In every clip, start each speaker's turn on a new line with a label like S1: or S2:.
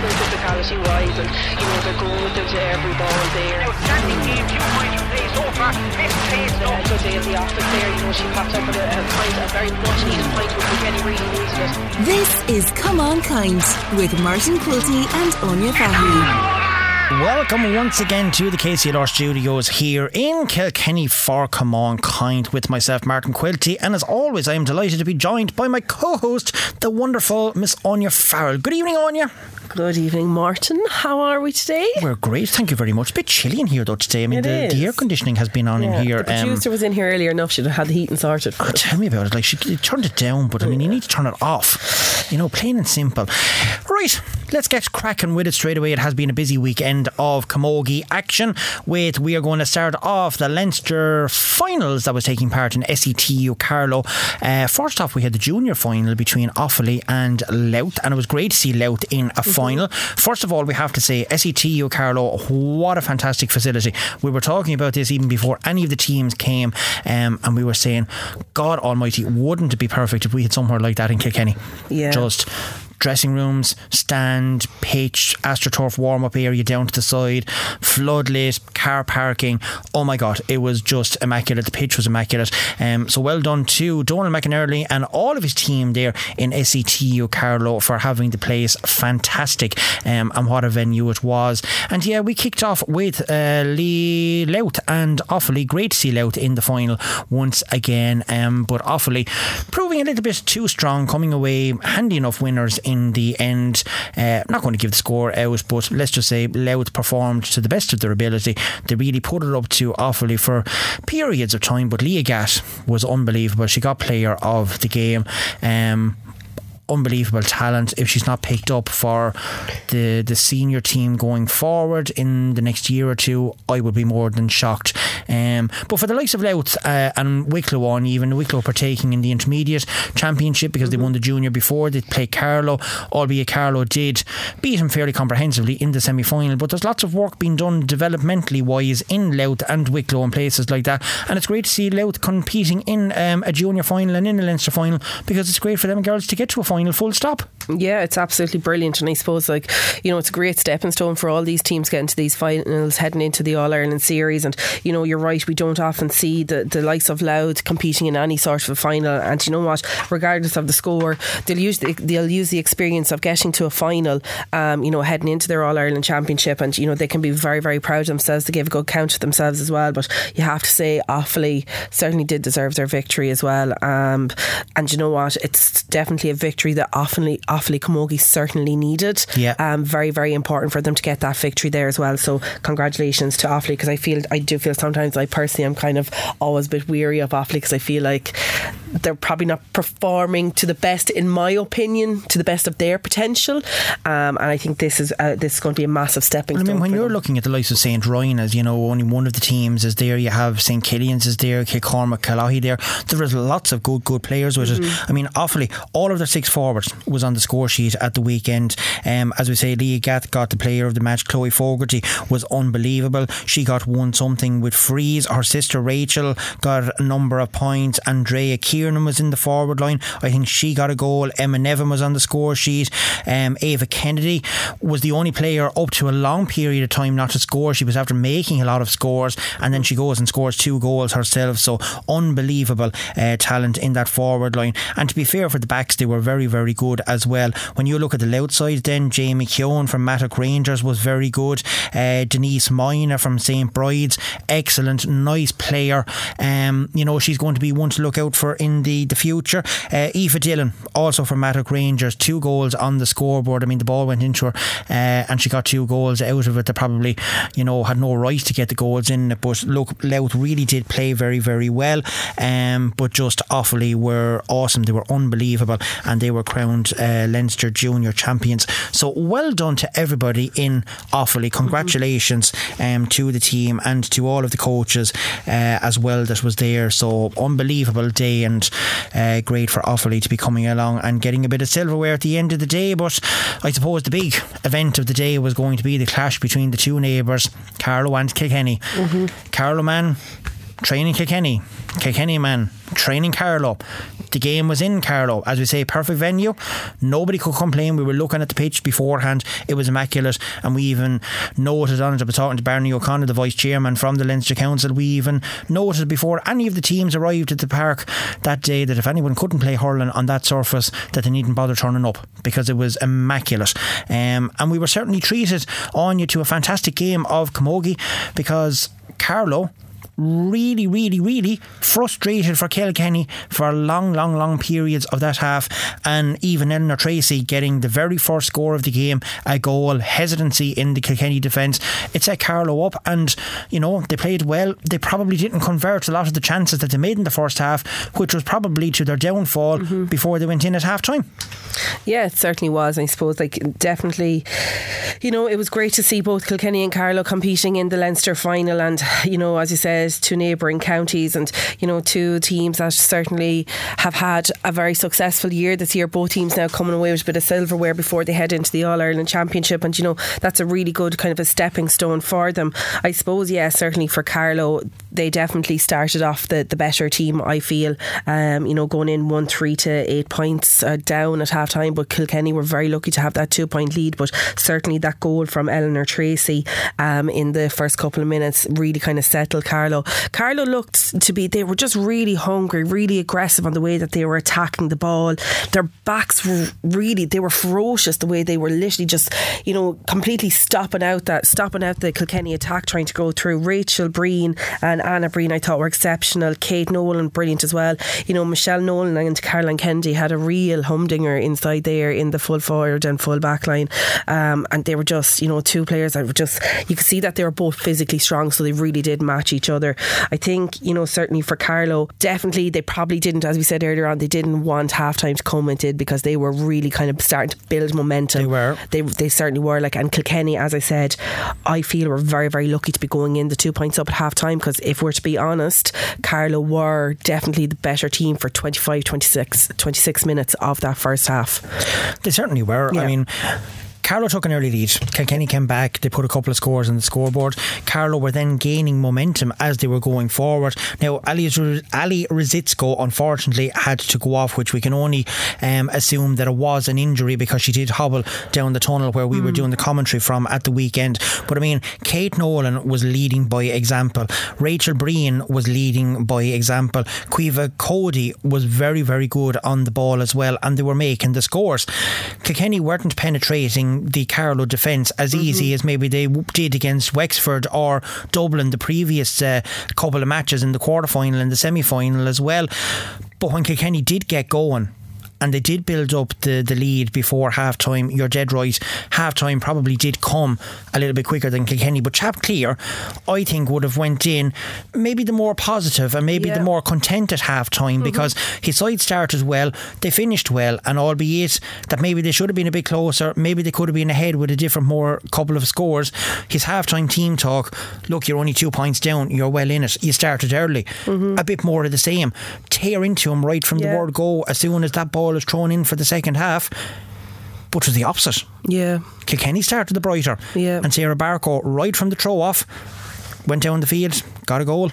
S1: there's physicality wise, and you know they're going with it to every ball there.
S2: Outstanding game, two points from play so far. Best play
S1: Uh, good day at the office there. You know she popped up with a, a pint, a very much needed pint, which Kenny really needed it.
S3: This is Camán Caint with Martin Quilty and Áine Fahy.
S4: Welcome once again to the KCLR studios here in Kilkenny for Camán Caint with myself, Martin Quilty. And as always, I am delighted to be joined by my co host, the wonderful Miss Áine Farrell. Good evening, Áine.
S1: Good evening, Martin. How are we today?
S4: We're great, thank you very much. A bit chilly in here though today. I mean, the, the air conditioning has been on
S1: Yeah,
S4: in here.
S1: The
S4: um,
S1: producer was in here earlier enough. Should have had the heating sorted.
S4: Oh, tell me about it. Like she turned it down, but I mean, you need to turn it off. You know, plain and simple. Right, let's get cracking with it straight away. It has been a busy weekend of camogie action. With we are going to start off the Leinster finals that was taking part in SETU Carlow. Uh, first off, we had the junior final between Offaly and Louth, and it was great to see Louth in a final. First of all, we have to say SETU Carlow, what a fantastic facility. We were talking about this even before any of the teams came, um, and we were saying, God Almighty, wouldn't it be perfect if we had somewhere like that in Kilkenny?
S1: Yeah.
S4: Just dressing rooms, stand, pitch, astroturf warm up area down to the side, floodlit, car parking. Oh my god, it was just immaculate. The pitch was immaculate. Um, so well done to Donald McInerney and all of his team there in SETU Carlow for having the place fantastic. Um, and what a venue it was. And yeah, we kicked off with uh, Lee Louth and Offaly. Great to see Louth in the final once again. Um, but Offaly proving a little bit too strong, coming away handy enough winners in the end. Uh, not going to give the score out, but let's just say Louth performed to the best of their ability. They really put it up to Offaly for periods of time, but Leah Gatt was unbelievable. She got player of the game. Um, unbelievable talent. If she's not picked up for the the senior team going forward in the next year or two, I would be more than shocked. Um, but for the likes of Louth uh, and Wicklow on, even Wicklow partaking in the intermediate championship because they won the junior before, they played Carlow, albeit Carlow did beat him fairly comprehensively in the semi final. But there's lots of work being done developmentally wise in Louth and Wicklow and places like that. And it's great to see Louth competing in um, a junior final and in a Leinster final because it's great for them girls to get to a final full stop.
S1: Yeah, it's absolutely brilliant, and I suppose like you know it's a great stepping stone for all these teams getting to these finals, heading into the All Ireland series. And you know you're right, we don't often see the the likes of Louth competing in any sort of a final. And you know what, regardless of the score, they'll use the, they'll use the experience of getting to a final. Um, you know, heading into their All Ireland championship, and you know they can be very very proud of themselves. They give a good count to themselves as well. But you have to say, Offaly certainly did deserve their victory as well. Um, and you know what, it's definitely a victory that Offaly, Offaly Camogie certainly needed.
S4: Yeah.
S1: Um, very, very important for them to get that victory there as well. So congratulations to Offaly because I feel I do feel sometimes I personally am kind of always a bit weary of Offaly because I feel like they're probably not performing to the best, in my opinion, to the best of their potential. Um, and I think this is uh, this is going to be a massive stepping
S4: I mean, when you're
S1: them.
S4: looking at the likes of St. Ryan, as you know, only one of the teams is there. You have St. Killian's is there, Kilcormac, Killoughey there. There is lots of good, good players with it.
S1: Mm-hmm.
S4: I mean, awfully, all of their six forwards was on the score sheet at the weekend. Um, as we say, Leah Gath got the player of the match. Chloe Fogarty was unbelievable. She got one something with frees. Her sister Rachel got a number of points. Andrea Kiernan was in the forward line. I think she got a goal. Emma Nevin was on the score sheet. Um, Ava Kennedy was the only player up to a long period of time not to score. She was after making a lot of scores, and then she goes and scores two goals herself. So unbelievable uh, talent in that forward line. And to be fair for the backs, they were very, very good as well. When you look at the Louth side, then Jamie Keown from Mattock Rangers was very good. Uh, Denise Miner from St Bride's, excellent, nice player. Um, you know she's going to be one to look out for in the the future. Uh, Eva Dillon, also from Mattock Rangers, two goals on the scoreboard. I mean, the ball went into her, uh, and she got two goals out of it. They probably, you know, had no right to get the goals in. it. But look, Louth really did play very, very well. Um, but just Offaly were awesome. They were unbelievable, and they were crowned uh, Leinster Junior champions. So well done to everybody in Offaly. Congratulations um, to the team and to all of the coaches uh, as well that was there. So unbelievable day and uh, great for Offaly to be coming along and getting a bit of silverware at the end of the day. But I suppose the big event of the day was going to be the clash between the two neighbours, Carlow and Kilkenny. Carlow man training Kilkenny, Kilkenny man, training Carlow. The game was in Carlow, as we say, perfect venue. Nobody could complain. We were looking at the pitch beforehand; it was immaculate, and we even noted on it. I was talking to Barney O'Connor, the vice chairman from the Leinster Council. We even noted before any of the teams arrived at the park that day that if anyone couldn't play hurling on that surface, that they needn't bother turning up because it was immaculate. Um, and we were certainly treated on you to a fantastic game of Camogie because Carlow really, really, really frustrated for Kilkenny for long, long, long periods of that half. And even Eleanor Tracy getting the very first score of the game, a goal, hesitancy in the Kilkenny defence. It set Carlow up, and you know they played well. They probably didn't convert a lot of the chances that they made in the first half, which was probably to their downfall mm-hmm. before they went in at half time.
S1: Yeah, it certainly was. I suppose, like, definitely, you know, it was great to see both Kilkenny and Carlow competing in the Leinster final, and you know, as you said, two neighbouring counties, and you know, two teams that certainly have had a very successful year this year. Both teams now coming away with a bit of silverware before they head into the All Ireland Championship, and you know, that's a really good kind of a stepping stone for them. I suppose, yeah, certainly for Carlow, they definitely started off the, the better team. I feel, um, you know, going in one three to eight points uh, down at half time, but Kilkenny were very lucky to have that two point lead. But certainly that goal from Eleanor Tracy um, in the first couple of minutes really kind of settled Carlow. Carlow looked to be they were just really hungry, really aggressive on the way that they were attacking the ball. Their backs were really they were ferocious the way they were literally just you know completely stopping out that stopping out the Kilkenny attack, trying to go through. Rachel Breen and Anna Breen I thought were exceptional. Kate Nolan brilliant as well. You know Michelle Nolan and Caroline Kennedy had a real humdinger inside there in the full forward and full back line, um, and they were just you know two players that were just you could see that they were both physically strong, so they really did match each other. I think you know certainly for Carlow, definitely they probably didn't, as we said earlier on, they didn't want halftime to come and did because they were really kind of starting to build momentum.
S4: They were.
S1: They they certainly were. Like and Kilkenny, as I said, I feel we're very very lucky to be going in the two points up at half time because if we're to be honest, Carlow were definitely the better team for 25, 26, 26 minutes of that first half.
S4: They certainly were.
S1: Yeah.
S4: I mean, Carlow took an early lead. Kilkenny came back. They put a couple of scores on the scoreboard. Carlow were then gaining momentum as they were going forward. Now, Ali, Ali Rizitsko unfortunately had to go off, which we can only um, assume that it was an injury because she did hobble down the tunnel where we were doing the commentary from at the weekend. But I mean, Kate Nolan was leading by example. Rachel Breen was leading by example. Caoimhe Cody was very, very good on the ball as well, and they were making the scores. Kilkenny weren't penetrating the Carlow defence as easy as maybe they did against Wexford or Dublin the previous uh, couple of matches in the quarter final and the semi final as well. But when Kilkenny did get going, and they did build up the, the lead before half time. You're dead right. Half time probably did come a little bit quicker than Kilkenny, but Chap Clear, I think, would have went in maybe the more positive and maybe
S1: Yeah.
S4: the more content at half time mm-hmm. because his side started well, they finished well, and albeit that maybe they should have been a bit closer, maybe they could have been ahead with a different more couple of scores. His half time team talk, look, you're only two points down, you're well in it. You started early. Mm-hmm. A bit more of the same. Tear into him right from the word go as soon as that ball is thrown in for the second half. But it was the opposite.
S1: Yeah.
S4: Kilkenny started the brighter.
S1: Yeah.
S4: And Sarah Barco, right from the throw off, went down the field, got a goal.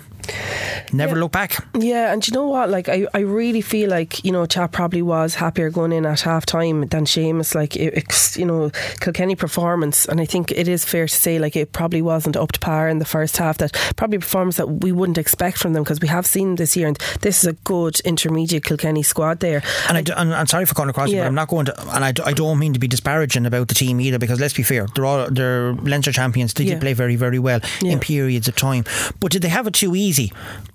S4: Never
S1: Yeah.
S4: looked back.
S1: Yeah, and you know what? Like, I, I really feel like, you know, Chap probably was happier going in at half time than Seamus. Like, it, it's, you know, Kilkenny performance, and I think it is fair to say, like, it probably wasn't up to par in the first half. That probably performance that we wouldn't expect from them because we have seen this year, and this is a good intermediate Kilkenny squad there.
S4: And, I, and I'm sorry for coming across you,
S1: Yeah.
S4: but I'm not going to, and I, don't mean to be disparaging about the team either, because let's be fair, they're all they're Leinster champions. They
S1: Yeah.
S4: did play very, very well in periods of time. But did they have it too easy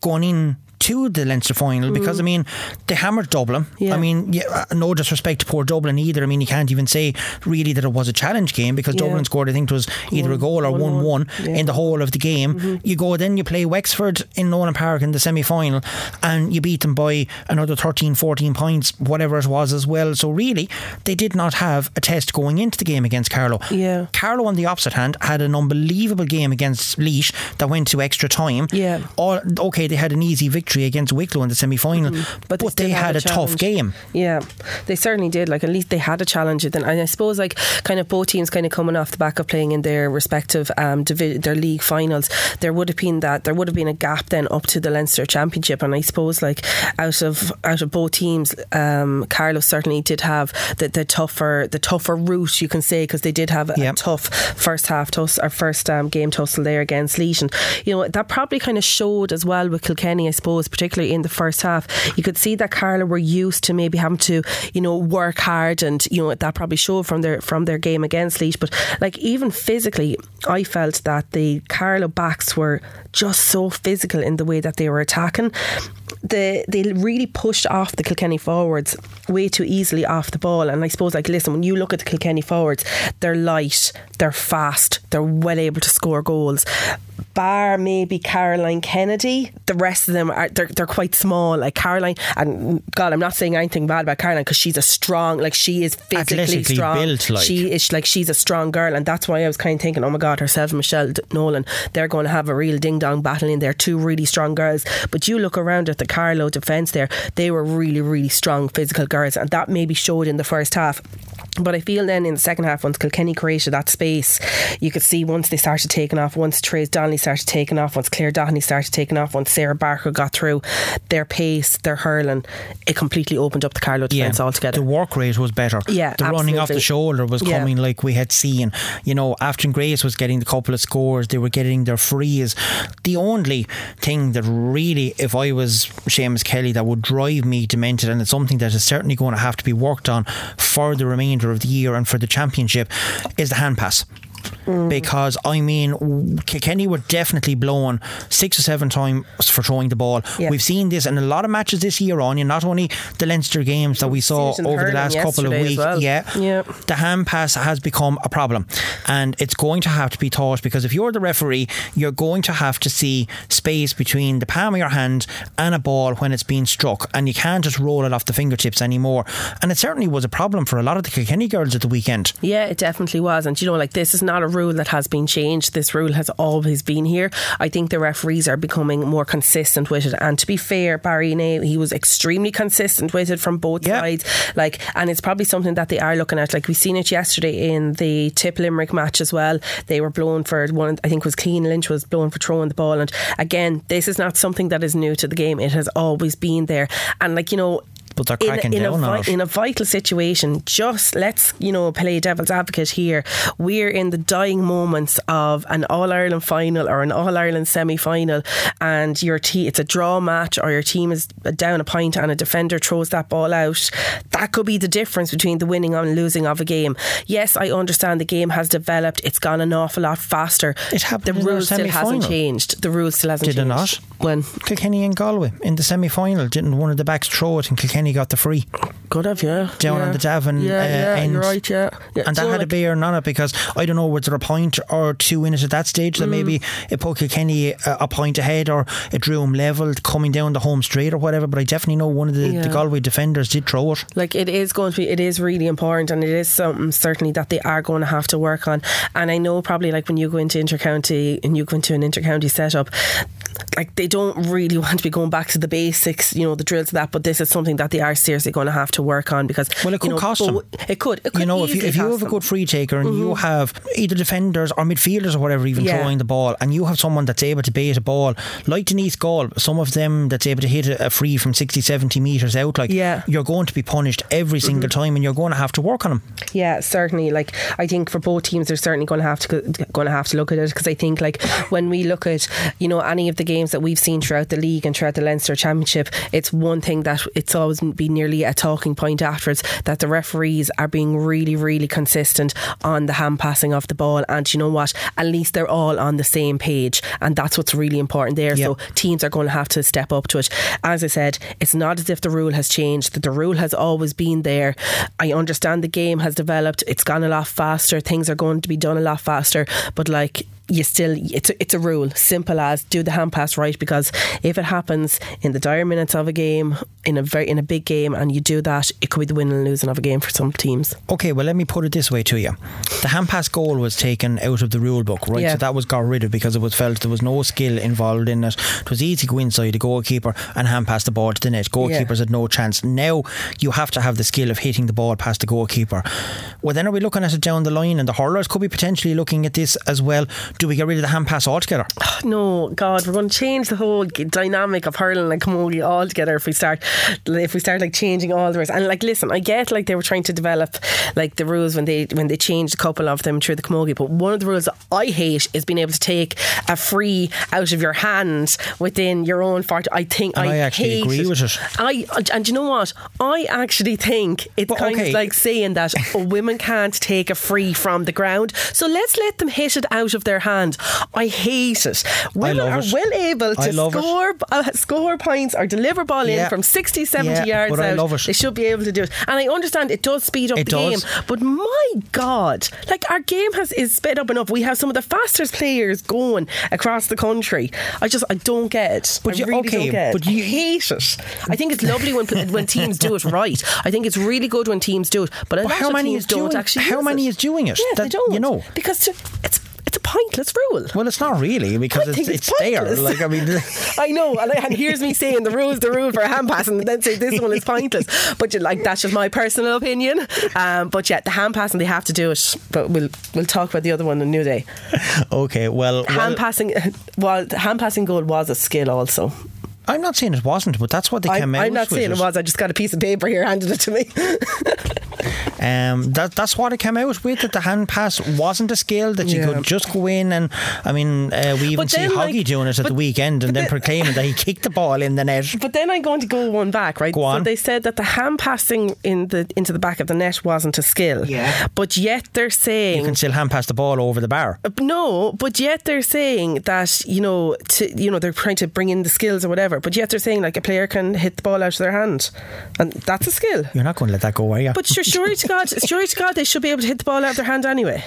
S4: going in? To the Leinster final because I mean they hammered Dublin.
S1: Mm. Yeah.
S4: I mean, yeah, uh, no disrespect to poor Dublin either. I mean, you can't even say really that it was a challenge game because
S1: Yeah.
S4: Dublin scored. I think it was either a goal or
S1: one-
S4: one one
S1: one. Yeah. Mm-hmm.
S4: in the whole of the game. You go then you play Wexford in Nowlan Park in the semi final and you beat them by another 13, 14 points, whatever it was as well. So really, they did not have a test going into the game against Carlow.
S1: Yeah.
S4: Carlow, on the opposite hand, had an unbelievable game against Laois that went to extra time.
S1: Yeah.
S4: All okay, they had an easy victory victory against Wicklow in the semi final,
S1: Mm-hmm.
S4: but,
S1: still
S4: they had a, tough game.
S1: Yeah, they certainly did. Like at least they had a challenge. Then, and I suppose like kind of both teams kind of coming off the back of playing in their respective um divi- their league finals. There would have been that there would have been a gap then up to the Leinster Championship, and I suppose like out of out of both teams, um, Carlos certainly did have the, the tougher the tougher route you can say because they did have a,
S4: Yep.
S1: a tough first half tussle or first um, game tussle there against and you know that probably kind of showed as well with Kilkenny, I suppose, particularly in the first half. You could see that Carlow were used to maybe having to, you know, work hard, and you know that probably showed from their from their game against Laois. But like even physically, I felt that the Carlow backs were just so physical in the way that they were attacking. The they really pushed off the Kilkenny forwards way too easily off the ball. And I suppose like listen, when you look at the Kilkenny forwards, they're light, they're fast, they're well able to score goals. Bar maybe Caroline Kennedy, the rest of them are they're, they're quite small. Like Caroline, and God, I'm not saying anything bad about Caroline because she's a strong, like she is physically strong.
S4: built, like.
S1: She is like she's a strong girl, and that's why I was kind of thinking, oh my God, herself and Michelle Nolan, they're going to have a real ding dong battle in there. Two really strong girls. But you look around at the Carlow defence there, they were really, really strong physical girls, and that maybe showed in the first half. But I feel then in the second half, once Kilkenny created that space, you could see once they started taking off, once Therese Donnelly started taking off, once Claire Dohney started taking off, once Sarah Barker got through, their pace, their hurling, it completely opened up the Carlow defence altogether.
S4: The work rate was better.
S1: Yeah,
S4: the running off the shoulder was
S1: Yeah.
S4: coming like we had seen. You know, Afton Grace was getting the couple of scores. They were getting their frees. The only thing that really, if I was Seamus Kelly, that would drive me demented, and it's something that is certainly going to have to be worked on for the remainder of the year and for the championship, is the hand pass.
S1: Mm.
S4: Because I mean, Kilkenny were definitely blown six or seven times for throwing the ball.
S1: Yeah.
S4: We've seen this in a lot of matches this year on, not only the Leinster games that we saw over the last couple of weeks.
S1: well.
S4: Yeah,
S1: Yeah.
S4: the hand pass has become a problem, and it's going to have to be taught because if you're the referee, you're going to have to see space between the palm of your hand and a ball when it's being struck, and you can't just roll it off the fingertips anymore. And it certainly was a problem for a lot of the Kilkenny girls at the weekend.
S1: Yeah, it definitely was. And you know, like this is not a rule that has been changed. This rule has always been here. I think the referees are becoming more consistent with it. And to be fair, Barry Nay, he was extremely consistent with it from both
S4: Yeah.
S1: sides. Like, and it's probably something that they are looking at. Like we seen it yesterday in the Tip Limerick match as well. They were blown for one. I think it was Cian Lynch was blown for throwing the ball. And again, this is not something that is new to the game. It has always been there. And like you know, In,
S4: cracking
S1: in a
S4: down on it.
S1: in a vital situation, just let's you know play devil's advocate here. We're in the dying moments of an All Ireland final or an All Ireland semi final, and your team, it's a draw match, or your team is down a point and a defender throws that ball out. That could be the difference between the winning and losing of a game. Yes, I understand the game has developed; it's gone an awful lot faster.
S4: It happened
S1: The rules still hasn't changed. The rules still hasn't
S4: Did it
S1: changed.
S4: not?
S1: When
S4: Kilkenny and Galway in the semi final didn't one of the backs throw it and Kilkenny got the free
S1: could have, yeah,
S4: down
S1: yeah.
S4: on the Davin
S1: Yeah,
S4: uh,
S1: yeah,
S4: end.
S1: you're right, yeah. yeah.
S4: And that
S1: So,
S4: had a
S1: like,
S4: bearing on it because I don't know was there a point or two in it at that stage that
S1: Mm.
S4: maybe it put Kilkenny a, a point ahead or it drew him level coming down the home straight or whatever. But I definitely know one of the,
S1: Yeah.
S4: the Galway defenders did throw it.
S1: like it is going to be it is really important and it is something certainly that they are going to have to work on and I know probably like when you go into intercounty and you go into an intercounty setup like they don't really want to be going back to the basics you know the drills of that but this is something that they are seriously going to have to work on because
S4: Well, it
S1: you
S4: could
S1: know,
S4: cost them.
S1: it could it could
S4: You know, if you, if you have a good free taker and you mm-hmm. have either defenders or midfielders or whatever even
S1: Yeah.
S4: throwing the ball, and you have someone that's able to bait a ball, like Denise Gaule, some of them that's able to hit a, free from 60, 70 metres out, like
S1: Yeah.
S4: you're going to be punished every mm-hmm. single time and you're going to have to work on them.
S1: Yeah, certainly. Like I think for both teams, they're certainly going to have to going to have to look at it because I think like when we look at you know any of the games that we've seen throughout the league and throughout the Leinster Championship, it's one thing that it's always been nearly a talking point afterwards that the referees are being really, really consistent on the hand passing of the ball, and you know what? At least they're all on the same page, and that's what's really important there.
S4: Yep.
S1: So teams are going to have to step up to it. As I said, it's not as if the rule has changed. That the rule has always been there. I understand the game has developed. It's gone a lot faster. Things are going to be done a lot faster. But like you still it's a, it's a rule simple as do the hand pass right because if it happens in the dire minutes of a game in a very in a big game and you do that it could be the win and losing of a game for some teams
S4: Okay, well, let me put it this way to you. The hand pass goal was taken out of the rule book, right?
S1: Yeah.
S4: So that was got rid of because it was felt there was no skill involved in it. It was easy to go inside the goalkeeper and hand pass the ball to the net. Goalkeepers had no chance. Now you have to have the skill of hitting the ball past the goalkeeper. Well, then are we looking at it down the line? And the hurlers could be potentially looking at this as well. Do we get rid of the hand pass altogether?
S1: no God we're going to change the whole dynamic of hurling and camogie altogether if we start if we start like changing all the rules and like listen I get like they were trying to develop like the rules when they when they changed a couple of them through the camogie but one of the rules that I hate is being able to take a free out of your hand within your own fart I think
S4: And
S1: I,
S4: I actually
S1: hate
S4: agree
S1: it.
S4: with it.
S1: I and you know what I actually think it's
S4: But,
S1: kind
S4: okay.
S1: of like saying that oh, women can't take a free from the ground so let's let them hit it out of their hand I hate it women
S4: love
S1: are
S4: it.
S1: well able to score uh, score points or deliver ball
S4: Yeah.
S1: in from 60 70
S4: Yeah,
S1: yards
S4: but I
S1: out
S4: love it.
S1: they should be able to do it and I understand it does speed up
S4: It
S1: the
S4: does.
S1: game but my god like our game has is sped up enough we have some of the fastest players going across the country I just I don't get it
S4: But
S1: I
S4: you-
S1: really
S4: okay,
S1: don't get it
S4: but you-
S1: I hate it I think it's lovely when when teams do it right I think it's really good when teams do it but
S4: But how many
S1: teams
S4: is
S1: don't
S4: doing-
S1: actually
S4: how many
S1: it.
S4: is doing it?
S1: yeah they don't
S4: you know.
S1: because to- it's it's a pointless rule
S4: Well, it's not really because it's, it's,
S1: it's
S4: there. Like I mean,
S1: I know, and, I, and here's me saying the rule's the rule for a hand pass, and then say this one is pointless. But you, like that's just my personal opinion. Um, but yeah, the hand passing they have to do it. But we'll we'll talk about the other one in a New Day.
S4: okay. Well,
S1: Hand
S4: well,
S1: passing, well, hand passing goal was a skill also.
S4: I'm not saying it wasn't, but that's what they
S1: I,
S4: came out
S1: I'm not
S4: with
S1: saying it
S4: it.
S1: was. I just got a piece of paper here handed it to me.
S4: Um, that that's what it came out with. That the hand pass wasn't a skill that you
S1: Yeah.
S4: could just go in and I mean uh, we even
S1: But
S4: see
S1: then,
S4: Hoggy
S1: like-
S4: doing it at the weekend and then
S1: then-
S4: proclaiming that he kicked the ball in the net.
S1: But then I'm going to go one back, right?
S4: Go
S1: So they said that the hand passing in the into the back of the net wasn't a skill.
S4: Yeah.
S1: But yet they're saying
S4: You can still hand pass the ball over the bar.
S1: No, but yet they're saying that you know, to, you know, they're trying to bring in the skills or whatever. But yet they're saying like a player can hit the ball out of their hand, and that's a skill.
S4: You're not going to let that go, are you?
S1: But sure, sure to God, sure to God, they should be able to hit the ball out of their hand anyway.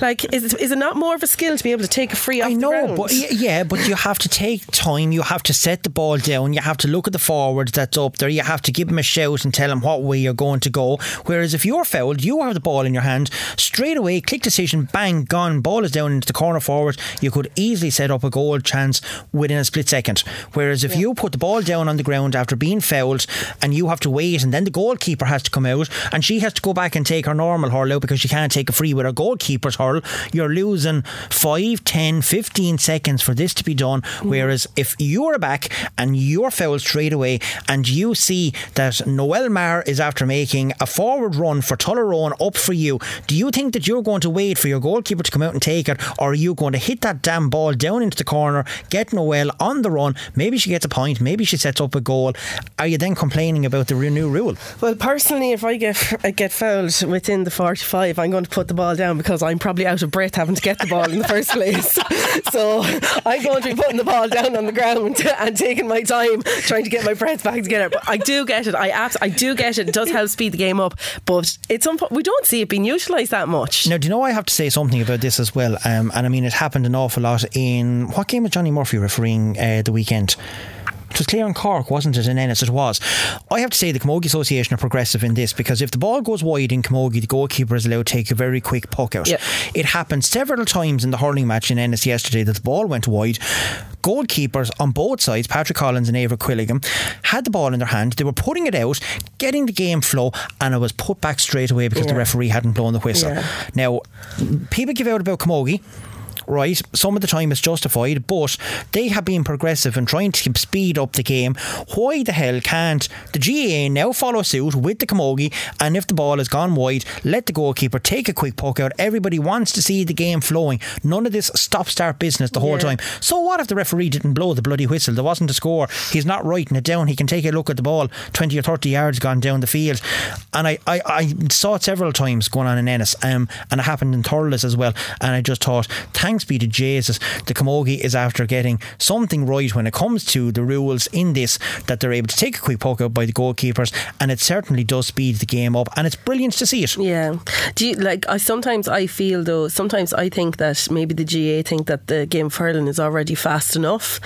S1: Like, is it, is it not more of a skill to be able to take a free off
S4: I know, but yeah, but you have to take time. You have to set the ball down. You have to look at the forwards that's up there. You have to give them a shout and tell them what way you're going to go. Whereas if you're fouled, you have the ball in your hand straight away. Click decision, bang, gone. Ball is down into the corner forward. You could easily set up a goal chance within a split second. Whereas if you put the ball down on the ground after being fouled and you have to wait, and then the goalkeeper has to come out and she has to go back and take her normal hurl out because she can't take a free with her goalkeeper's hurl, you're losing 5, 10, 15 seconds for this to be done. Mm. Whereas if you're back and you're fouled straight away and you see that Noel Marr is after making a forward run for Tullaroan up for you, do you think that you're going to wait for your goalkeeper to come out and take it, or are you going to hit that damn ball down into the corner, get Noel on the run? Maybe she gets a point, maybe she sets up a goal. Are you then complaining about the new rule?
S1: Well, personally, if I get I get fouled within the 45, I'm going to put the ball down because I'm probably out of breath having to get the ball in the first place. so I'm going to be putting the ball down on the ground and taking my time trying to get my breath back together. But I do get it. I abs- I do get it. It does help speed the game up, but it's unpo- we don't see it being utilised that much.
S4: Now, do you know I have to say something about this as well? Um, and I mean, it happened an awful lot in what game was Johnny Murphy refereeing uh, the weekend? It was Clare in Cork, wasn't it? In Ennis, it was. I have to say the Camogie Association are progressive in this because if the ball goes wide in Camogie, the goalkeeper is allowed to take a very quick puck out.
S1: Yeah.
S4: It happened several times in the hurling match in Ennis yesterday that the ball went wide. Goalkeepers on both sides, Patrick Collins and Eibhear Quilligan, had the ball in their hand. They were putting it out, getting the game flow, and it was put back straight away because the referee hadn't blown the whistle.
S1: Yeah.
S4: Now, people give out about Camogie. Right, some of the time it's justified, but they have been progressive and trying to speed up the game. Why the hell can't the GAA now follow suit with the Camogie? And if the ball has gone wide, let the goalkeeper take a quick poke out. Everybody wants to see the game flowing. None of this stop-start business the whole
S1: Yeah.
S4: time. So what if the referee didn't blow the bloody whistle? There wasn't a score. He's not writing it down. He can take a look at the ball, twenty or thirty yards gone down the field. And I, I, I saw it several times going on in Ennis, um, and it happened in Thurles as well. And I just thought thanks be to Jesus, the Camogie is after getting something right when it comes to the rules in this, that they're able to take a quick poke out by the goalkeepers, and it certainly does speed the game up, and it's brilliant to see it.
S1: Yeah. Do you like? I sometimes I feel though. Sometimes I think that maybe the GA think that the game of hurling is already fast enough,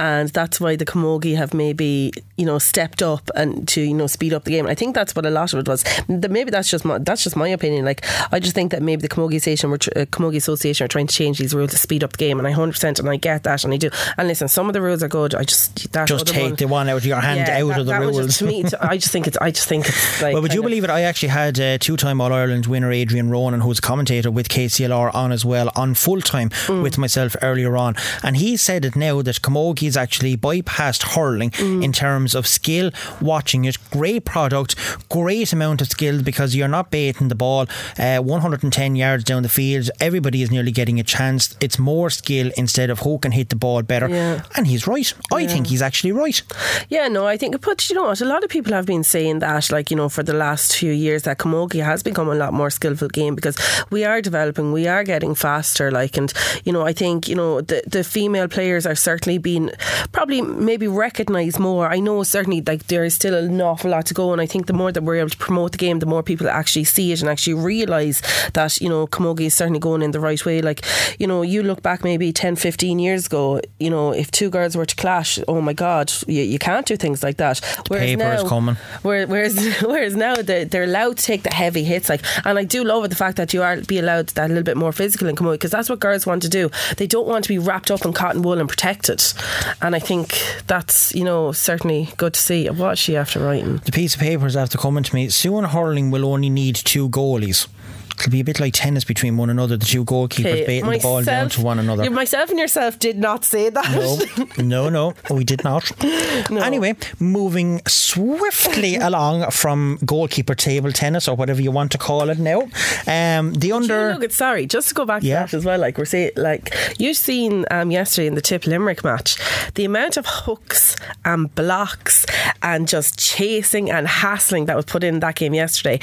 S1: and that's why the Camogie have maybe you know stepped up and to you know speed up the game. I think that's what a lot of it was. Maybe that's just my, that's just my opinion. Like I just think that maybe the Camogie Association, uh, Camogie Association, are trying to change these rules to speed up the game, and I hundred percent and I get that, and I do. And listen, some of the rules are good. I just that
S4: Just take
S1: one-
S4: the one out of your hand
S1: Yeah,
S4: out
S1: that-
S4: of the rules.
S1: just- to me, I just think it's. I just think it's like.
S4: Well, would you believe it? I actually had uh, two-time All Ireland winner Adrian Ronan, who's a commentator with KCLR, on as well on full time
S1: Mm.
S4: with myself earlier on, and he said it now that Camogie's actually bypassed hurling
S1: Mm.
S4: in terms of skill. Watching it, great product, great amount of skill because you're not baiting the ball uh, 110 yards down the field. Everybody is nearly getting a chance. It's more skill instead of who can hit the ball better,
S1: Yeah.
S4: and he's right. I think he's actually right.
S1: Yeah, no, I think, but you know what? A lot of people have been saying that, like, you know, for the last few years, that Camogie has become a lot more skillful game because we are developing, we are getting faster, like, and, you know, I think, you know, the, the female players are certainly being probably maybe recognised more. I know certainly, like, there is still an awful lot to go, and I think the more that we're able to promote the game, the more people actually see it and actually realise that, you know, Camogie is certainly going in the right way. Like, you know, you look back maybe 10, 15 years ago, you know, if two girls were to clash, oh my God, you, you can't do things like that. Whereas
S4: paper
S1: now,
S4: is coming.
S1: Whereas, whereas now they're, they're allowed to take the heavy hits, like, and I do love the fact that you are be allowed that a little bit more physical in Camogie because that's what girls want to do. They don't want to be wrapped up in cotton wool and protected, and I think that's you know certainly good to see. What is she after writing?
S4: The piece of paper is after coming to me. Sue and hurling will only need two goalies. It'll be a bit like tennis between one another, the two goalkeepers baiting the ball down to one another.
S1: you- myself and yourself did not say that.
S4: No, no, no, we did not. Anyway, moving swiftly along from goalkeeper table tennis or whatever you want to call it now. Um, the
S1: You
S4: under.
S1: look, it's sorry, just to go back
S4: Yeah.
S1: to that as well. Like we're saying, like you've seen um, yesterday in the Tip Limerick match, the amount of hooks and blocks and just chasing and hassling that was put in that game yesterday.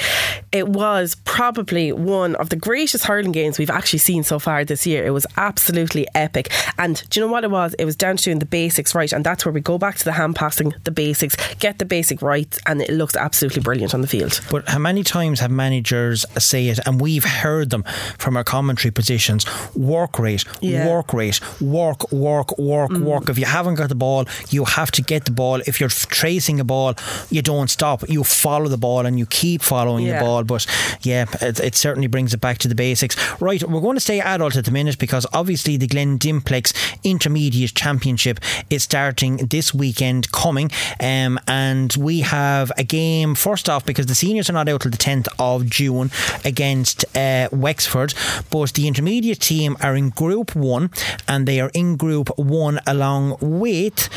S1: It was probably one of the greatest hurling games we've actually seen so far this year. It was absolutely epic. And do you know what it was? It was down to doing the basics right, and that's where we go back to the hand passing, the basics, get the basic right, and it looks absolutely brilliant on the field.
S4: But how many times have managers say it, and we've heard them from our commentary positions? Work rate,
S1: Yeah. Mm.
S4: work rate, work, work, work, work. If you haven't got the ball, you have to get the ball. If you're tracing a ball, you don't stop. You follow the ball and you keep following
S1: Yeah.
S4: the ball. But yeah, it, it certainly brings it back to the basics. Right, we're going to stay adult at the minute because obviously the Glen Dimplex Intermediate Championship is starting this weekend coming, um, and we have a game first off because the seniors are not out till the 10th of June against uh, Wexford, but the intermediate team are in Group One, and they are in Group One along with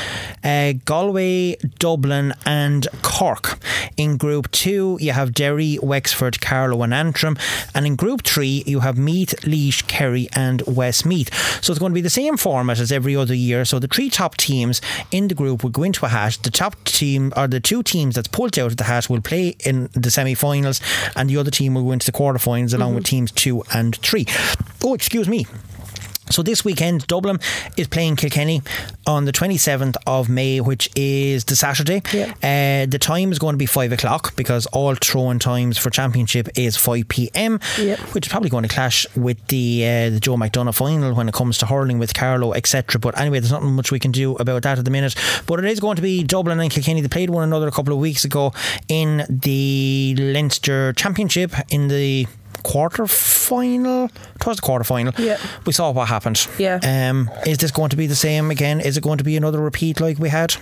S4: uh, Galway, Dublin, and Cork. In Group Two, you have Derry, Wexford, Carlow, and Antrim, and in Group Three, you have Meath, Laois, Kerry, and Westmeath. So it's going to be the same format as every other year. So the three top teams in the group will go into a hat. The top team or the two teams that's pulled out of the hat will play in the semi-finals, and the other team will go into the quarterfinals along mm-hmm. with teams two and three. Oh, excuse me. So this weekend, Dublin is playing Kilkenny on the 27th of May, which is the Saturday.
S1: Yeah.
S4: Uh, the time is going to be 5 o'clock because all throwing times for Championship is 5 pm,
S1: Yep.
S4: which is probably going to clash with the uh, the Joe McDonagh final when it comes to hurling with Carlow, etc. But anyway, there's not much we can do about that at the minute. But it is going to be Dublin and Kilkenny. They played one another a couple of weeks ago in the Leinster Championship in the quarter final. It was the quarter final.
S1: Yeah.
S4: We saw what happened.
S1: Yeah.
S4: Um, is this going to be the same again? Is it going to be another repeat like we had?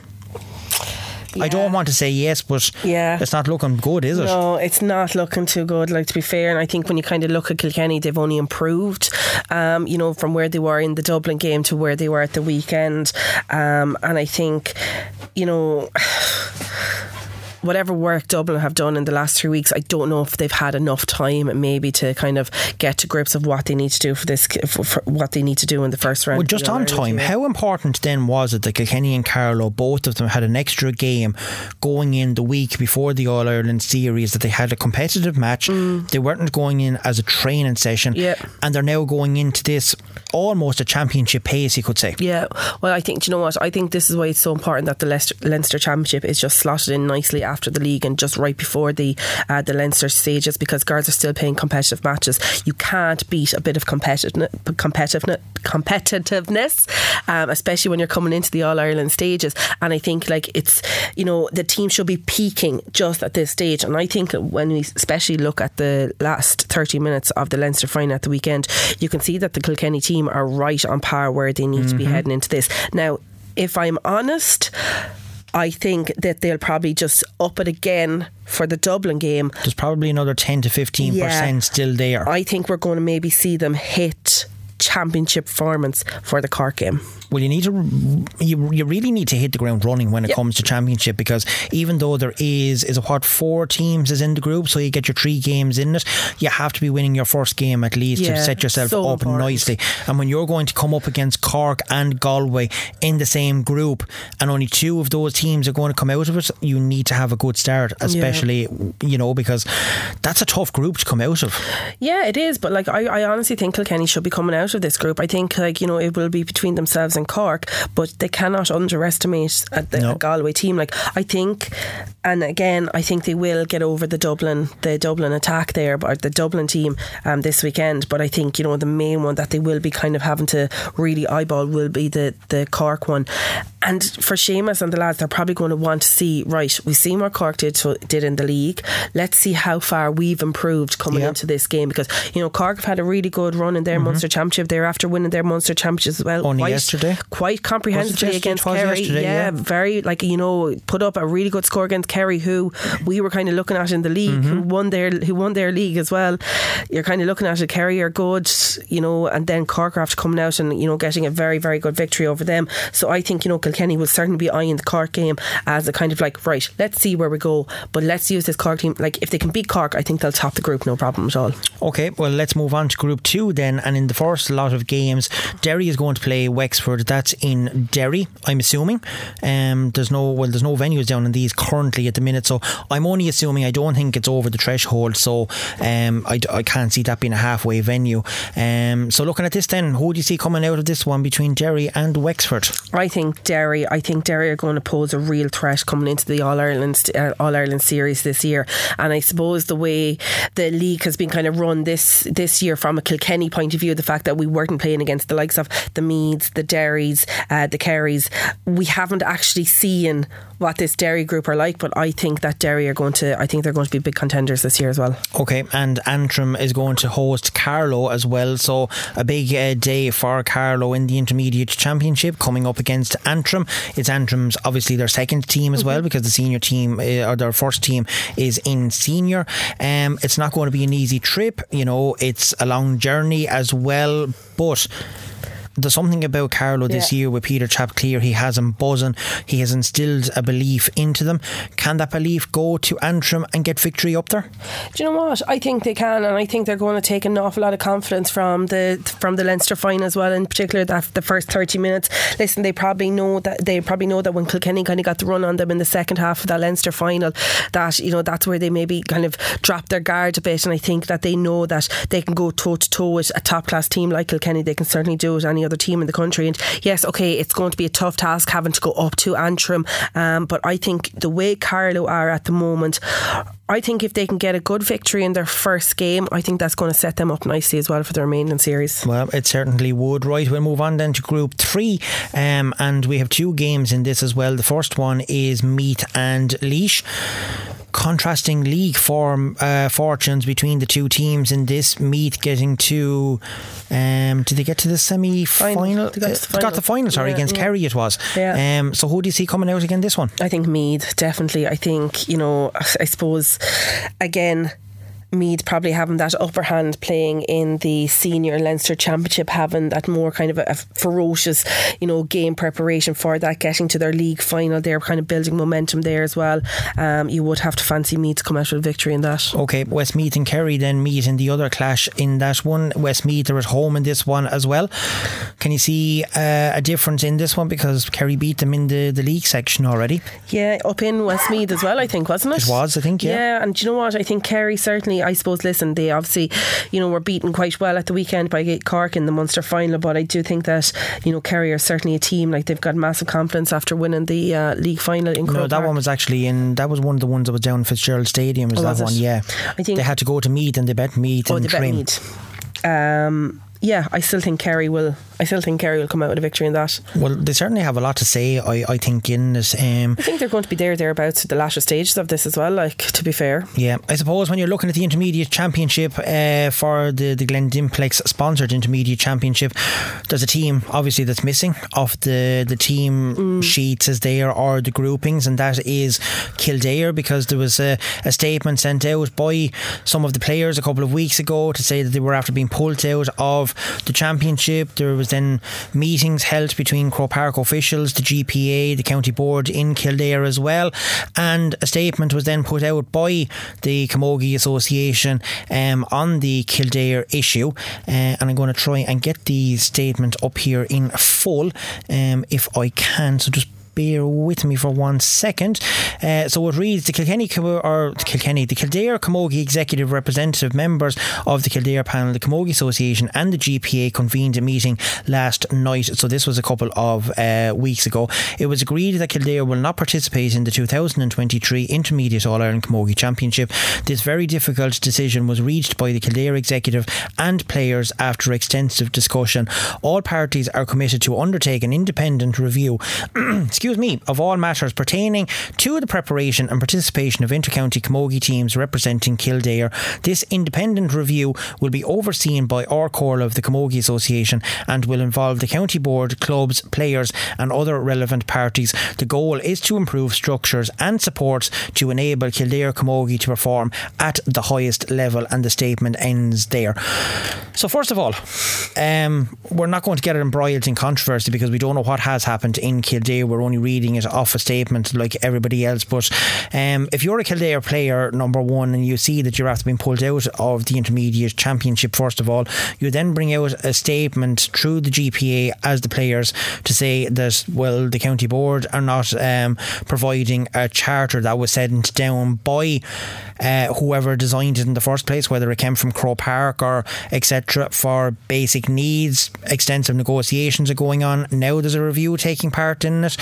S4: I don't want to say yes, but
S1: Yeah.
S4: it's not looking good, is it?
S1: No, it's not looking too good. Like to be fair, and I think when you kind of look at Kilkenny, they've only improved. Um, you know, from where they were in the Dublin game to where they were at the weekend. Um, and I think, you know. Whatever work Dublin have done in the last three weeks, I don't know if they've had enough time maybe to kind of get to grips of what they need to do for this, for, for what they need to do in the first round.
S4: Well,
S1: of
S4: just on time,
S1: year.
S4: how important then was it that Kilkenny and Carlow, both of them, had an extra game going in the week before the All Ireland series, that they had a competitive match? They weren't going in as a training session,
S1: Mm. Yeah.
S4: and they're now going into this almost a championship pace, you could say.
S1: Yeah, well, I think do you know what? I think this is why it's so important that the Leicester, Leinster Championship is just slotted in nicely after the league and just right before the uh, the Leinster stages because girls are still playing competitive matches. You can't beat a bit of competitiveness, competitiveness, competitiveness, um, especially when you're coming into the All Ireland stages. And I think like it's you know the team should be peaking just at this stage. And I think when we especially look at the last 30 minutes of the Leinster final at the weekend, you can see that the Kilkenny team are right on par where they need to be heading into this. Now, if I'm honest, I think that they'll probably just up it again for the Dublin game.
S4: There's probably another 10 to 15%
S1: Yeah.
S4: still there.
S1: I think we're going to maybe see them hit championship performance for the Cork game.
S4: Well, you need to, you, you really need to hit the ground running when it
S1: Yep.
S4: comes to championship because even though there is is what four teams is in the group, so you get your three games in it, you have to be winning your first game at least to set yourself
S1: so
S4: up
S1: important.
S4: nicely. And when you're going to come up against Cork and Galway in the same group, and only two of those teams are going to come out of it, you need to have a good start, especially you know because that's a tough group to come out of.
S1: Yeah, it is. But like, I, I honestly think Kilkenny should be coming out of this group. I think like you know it will be between themselves and Cork, but they cannot underestimate the
S4: No.
S1: Galway team. Like I think, and again, I think they will get over the Dublin the Dublin attack there, but the Dublin team um, this weekend. But I think you know the main one that they will be kind of having to really eyeball will be the the Cork one. And for Seamus and the lads, they're probably going to want to see right. We've seen what Cork did to, did in the league. Let's see how far we've improved coming
S4: Yep.
S1: into this game because you know Cork have had a really good run in their Munster Championship. They're after winning their Munster Championship as well.
S4: Only
S1: quite,
S4: yesterday?
S1: quite comprehensively against Kerry.
S4: yesterday, yeah.
S1: very like you know put up a really good score against Kerry, who we were kind of looking at in the league, who
S4: Mm-hmm.
S1: won their who won their league as well. You're kind of looking at it. Kerry are good, you know, and then after coming out and you know getting a very very good victory over them. So I think you know Kilkenny will certainly be eyeing the Cork game as a kind of like right. Let's see where we go, but let's use this Cork team. Like if they can beat Cork, I think they'll top the group, no problem at all.
S4: Okay, well, let's move on to Group 2 then. And in the first lot of games, Derry is going to play Wexford. That's in Derry, I'm assuming. Um, there's no well, there's no venues down in these currently at the minute, so I'm only assuming. I don't think it's over the threshold, so um, I, I can't see that being a halfway venue. Um, so looking at this, then, who do you see coming out of this one between Derry and Wexford?
S1: I think Derry. I think Derry are going to pose a real threat coming into the All Ireland uh, All Ireland series this year. And I suppose the way the league has been kind of run this this year from a Kilkenny point of view, the fact that we weren't playing against the likes of the Meaths, the Derrys, uh, the Kerrys, we haven't actually seen what this Derry group are like. But I think that Derry are going to. I think they're going to be big contenders this year as well.
S4: Okay, and Antrim is going to host Carlow as well. So a big uh, day for Carlow in the Intermediate Championship coming up against Antrim. It's Antrim's obviously their second team as well because the senior team uh, or their first team is in senior. Um, it's not going to be an easy trip. You know, it's a long journey as well, but. There's something about Carlow this
S1: Yeah.
S4: year with Peter Chapclear. He has him buzzing. He has instilled a belief into them. Can that belief go to Antrim and get victory up there?
S1: Do you know what? I think they can, and I think they're going to take an awful lot of confidence from the from the Leinster final as well. In particular, that the first thirty minutes. Listen, they probably know that they probably know that when Kilkenny kind of got the run on them in the second half of that Leinster final, that you know that's where they maybe kind of dropped their guard a bit. And I think that they know that they can go toe to toe with a top class team like Kilkenny. They can certainly do it any other team in the country. And yes, okay, it's going to be a tough task having to go up to Antrim, um, but I think the way Carlow are at the moment. I think if they can get a good victory in their first game, I think that's going to set them up nicely as well for the remaining series.
S4: Well, it certainly would. Right, we'll move on then to Group 3. Um, and we have two games in this as well. The first one is Meath and Laois. Contrasting league form uh, fortunes between the two teams in this. meet, getting to. Um, did they get to the semi final?
S1: They got the
S4: got
S1: final.
S4: the final, sorry,
S1: Yeah,
S4: against
S1: yeah.
S4: Kerry it was.
S1: Yeah.
S4: Um, so who do you see coming out again this one?
S1: I think Meath definitely. I think you know. I suppose again. Meath probably having that upper hand playing in the senior Leinster Championship, having that more kind of a, a ferocious, you know, game preparation for that, getting to their league final. They're kind of building momentum there as well. Um, you would have to fancy Meath to come out with a victory in that.
S4: Okay, Westmeath and Kerry then meet in the other clash in that one. Westmeath are at home in this one as well. Can you see uh, a difference in this one because Kerry beat them in the, the league section already?
S1: Yeah, up in Westmeath as well, I think, wasn't it?
S4: It was, I think, yeah.
S1: Yeah, and do you know what? I think Kerry certainly, I suppose, listen, they obviously, you know, were beaten quite well at the weekend by Cork in the Munster final, but I do think that, you know, Kerry are certainly a team, like they've got massive confidence after winning the uh, league final in
S4: No, that
S1: Park.
S4: one was actually in. That was one of the ones that was down in Fitzgerald Stadium. Was
S1: Oh,
S4: that
S1: was it?
S4: one? Yeah.
S1: I think-
S4: they had to go to Meath and they bet Meath
S1: Oh,
S4: and
S1: they bet
S4: Trim.
S1: Meath. Um, yeah, I still think Kerry will. I still think Kerry will come out with a victory in that.
S4: Well, they certainly have a lot to say. I, I think in this. Um,
S1: I think they're going to be there thereabouts at the latter stages of this as well. Like to be fair,
S4: Yeah, I suppose when you're looking at the intermediate championship uh, for the the Glendimplex sponsored intermediate championship, there's a team obviously that's missing off the the team sheets as there are the groupings, and that is Kildare because there was a, a statement sent out by some of the players a couple of weeks ago to say that they were after being pulled out of the championship. There was then meetings held between Croke Park officials, the GPA, the county board in Kildare as well, and a statement was then put out by the Camogie Association um, on the Kildare issue. Uh, and I'm going to try and get the statement up here in full um, if I can. So just bear with me for one second. Uh, so it reads the Kilkenny or Kilkenny, the Kildare Camogie executive representative members of the Kildare panel, the Camogie Association, and the GPA convened a meeting last night. So this was a couple of uh, weeks ago. It was agreed that Kildare will not participate in the 2023 Intermediate All Ireland Camogie Championship. This very difficult decision was reached by the Kildare executive and players after extensive discussion. All parties are committed to undertake an independent review. excuse me, of all matters pertaining to the preparation and participation of intercounty camogie teams representing Kildare. This independent review will be overseen by our core of the Camogie Association and will involve the county board, clubs, players, and other relevant parties. The goal is to improve structures and supports to enable Kildare Camogie to perform at the highest level, and the statement ends there. So, first of all, um, we're not going to get it embroiled in controversy because we don't know what has happened in Kildare. We're only reading it off a statement like everybody else. But um, if you're a Kildare player, number one, and you see that you're after being pulled out of the intermediate championship, first of all, you then bring out a statement through the GPA as the players to say that, well, the county board are not um, providing a charter that was sent down by uh, whoever designed it in the first place, whether it came from Croke Park or etc. for basic needs. Extensive negotiations are going on. Now there's a review taking part in it.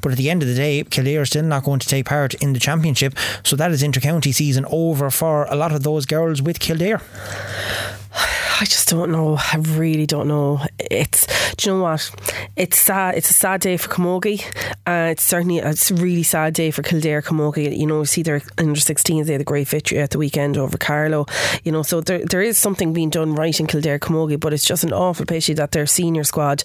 S4: But at the end of the day, Kildare are still not going to take part in the championship. So that is inter-county season over for a lot of those girls with Kildare.
S1: I just don't know. I really don't know. It's do you know what? It's sad. It's a sad day for Camogie. Uh, it's certainly it's a really sad day for Kildare Camogie. You know, see their under 16s. They had a great victory at the weekend over Carlow. You know, so there there is something being done right in Kildare Camogie, but it's just an awful pity that their senior squad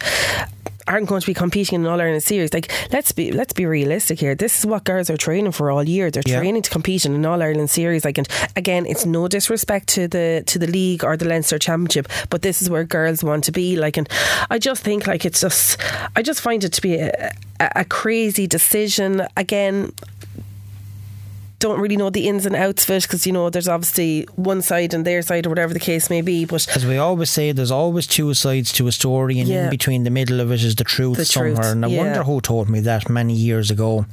S1: aren't going to be competing in an All Ireland series. Like, let's be let's be realistic here. This is what girls are training for all year. They're
S4: Yeah.
S1: training to compete in an All Ireland series. Like, and again, it's no disrespect to the to the league or the Leinster Championship, but this is where girls want to be. Like, and I just think like it's just I just find it to be a, a, a crazy decision. Again, don't really know the ins and outs of it because you know there's obviously one side and their side or whatever the case may be. But
S4: As we always say, there's always two sides to a story, and
S1: Yeah.
S4: in between the middle of it is the truth
S1: The
S4: somewhere.
S1: truth,
S4: and I
S1: yeah.
S4: wonder who told me that many years ago.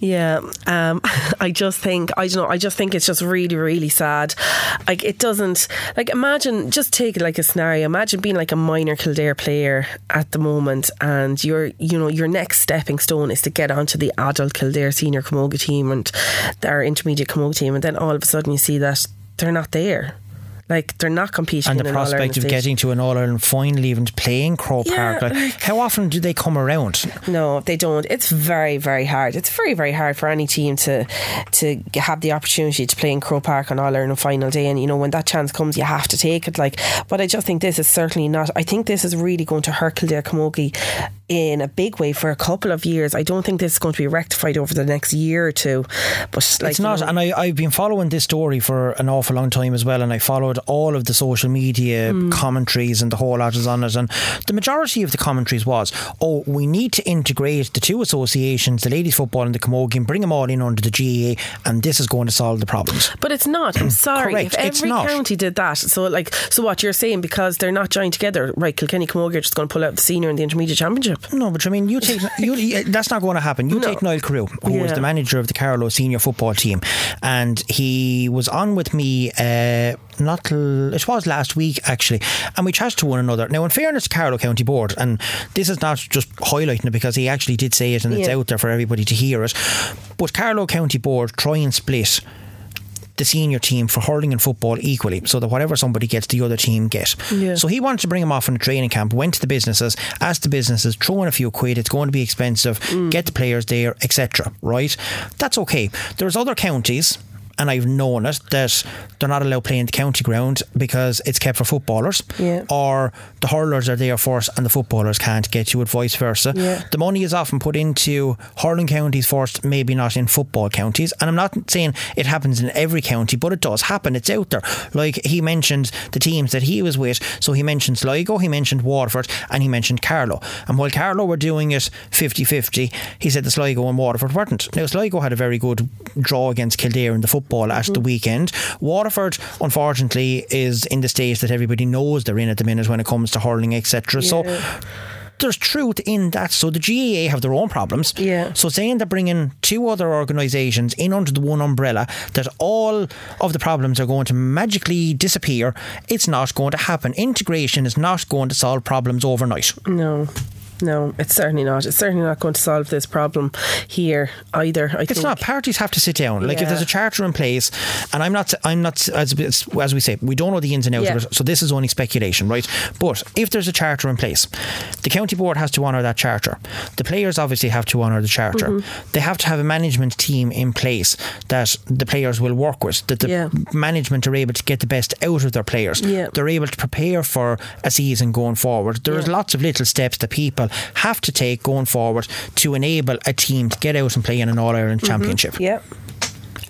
S1: Yeah, um, I just think I don't know. I just think it's just really, really sad. Like it doesn't like imagine just take like a scenario. Imagine being like a minor Kildare player at the moment, and your you know your next stepping stone is to get onto the adult Kildare senior camogie team and their intermediate team, and then all of a sudden you see that they're not there. Like they're not competing.
S4: and the prospect of getting to an All Ireland final, even playing Croke
S1: Yeah,
S4: Park. Like,
S1: like-
S4: how often do they come around?
S1: No, they don't. It's very, very hard. It's very, very hard for any team to to have the opportunity to play in Croke Park on All Ireland final day. And you know, when that chance comes, you have to take it. Like, but I just think this is certainly not. I think this is really going to hurt Kildare Camogie in a big way for a couple of years. I don't think this is going to be rectified over the next year or two. But like,
S4: it's not,
S1: you know,
S4: and I, I've been following this story for an awful long time as well, and I all of the social media
S1: Hmm.
S4: commentaries and the whole lot is on it. And the majority of the commentaries was, "Oh, we need to integrate the two associations, the ladies' football and the camogie, and bring them all in under the GAA, and this is going to solve the problems."
S1: But it's not. I'm sorry.
S4: Correct,
S1: If
S4: it's
S1: every
S4: not.
S1: county did that, so like, so what you're saying because they're not joined together, right? Kilkenny Camogie are just going to pull out the senior and the intermediate championship.
S4: No, but I mean, you take you, that's not going to happen. You
S1: No.
S4: take Niall Carew, who was
S1: Yeah.
S4: the manager of the Carlow senior football team, and he was on with me. Uh, not till, it was last week actually, and we chatted to one another. Now, in fairness to Carlow County Board, and this is not just highlighting it because he actually did say it and it's out there for everybody to hear it. But Carlow County Board try and split the senior team for hurling and football equally, so that whatever somebody gets, the other team get.
S1: Yeah.
S4: So he wanted to bring him off on a training camp, went to the businesses, asked the businesses, throw in a few quid, it's going to be expensive, mm. get the players there, etc. Right? That's okay. There's other counties. And I've known it that they're not allowed playing the county ground because it's kept for footballers,
S1: Yeah.
S4: or the hurlers are there first and the footballers can't get you, it, vice versa.
S1: Yeah.
S4: The money is often put into hurling counties first, maybe not in football counties. And I'm not saying it happens in every county, but it does happen. It's out there. Like he mentioned the teams that he was with. So he mentioned Sligo, he mentioned Waterford, and he mentioned Carlow. And while Carlow were doing it 50 50, he said the Sligo and Waterford weren't. Now, Sligo had a very good draw against Kildare in the football at the mm-hmm. weekend. Waterford, unfortunately, is in the state that everybody knows they're in at the minute when it comes to hurling, etc. So there's truth in that. So the GAA have their own problems.
S1: Yeah.
S4: So saying they're bringing two other organisations in under the one umbrella, that all of the problems are going to magically disappear, it's not going to happen. Integration is not going to solve problems overnight.
S1: No. No, it's certainly not. It's certainly not going to solve this problem here either. I
S4: It's
S1: think.
S4: not. Parties have to sit down. Like if there's a charter in place, and I'm not, I'm not, as, as we say, we don't know the ins and outs
S1: Yeah.
S4: of it. So this is only speculation, right? But if there's a charter in place, the county board has to honour that charter. The players obviously have to honour the charter.
S1: Mm-hmm.
S4: They have to have a management team in place that the players will work with. That the
S1: Yeah.
S4: management are able to get the best out of their players.
S1: Yeah.
S4: They're able to prepare for a season going forward. There's
S1: Yeah.
S4: lots of little steps that people have to take going forward to enable a team to get out and play in an All Ireland mm-hmm. Championship.
S1: Yeah.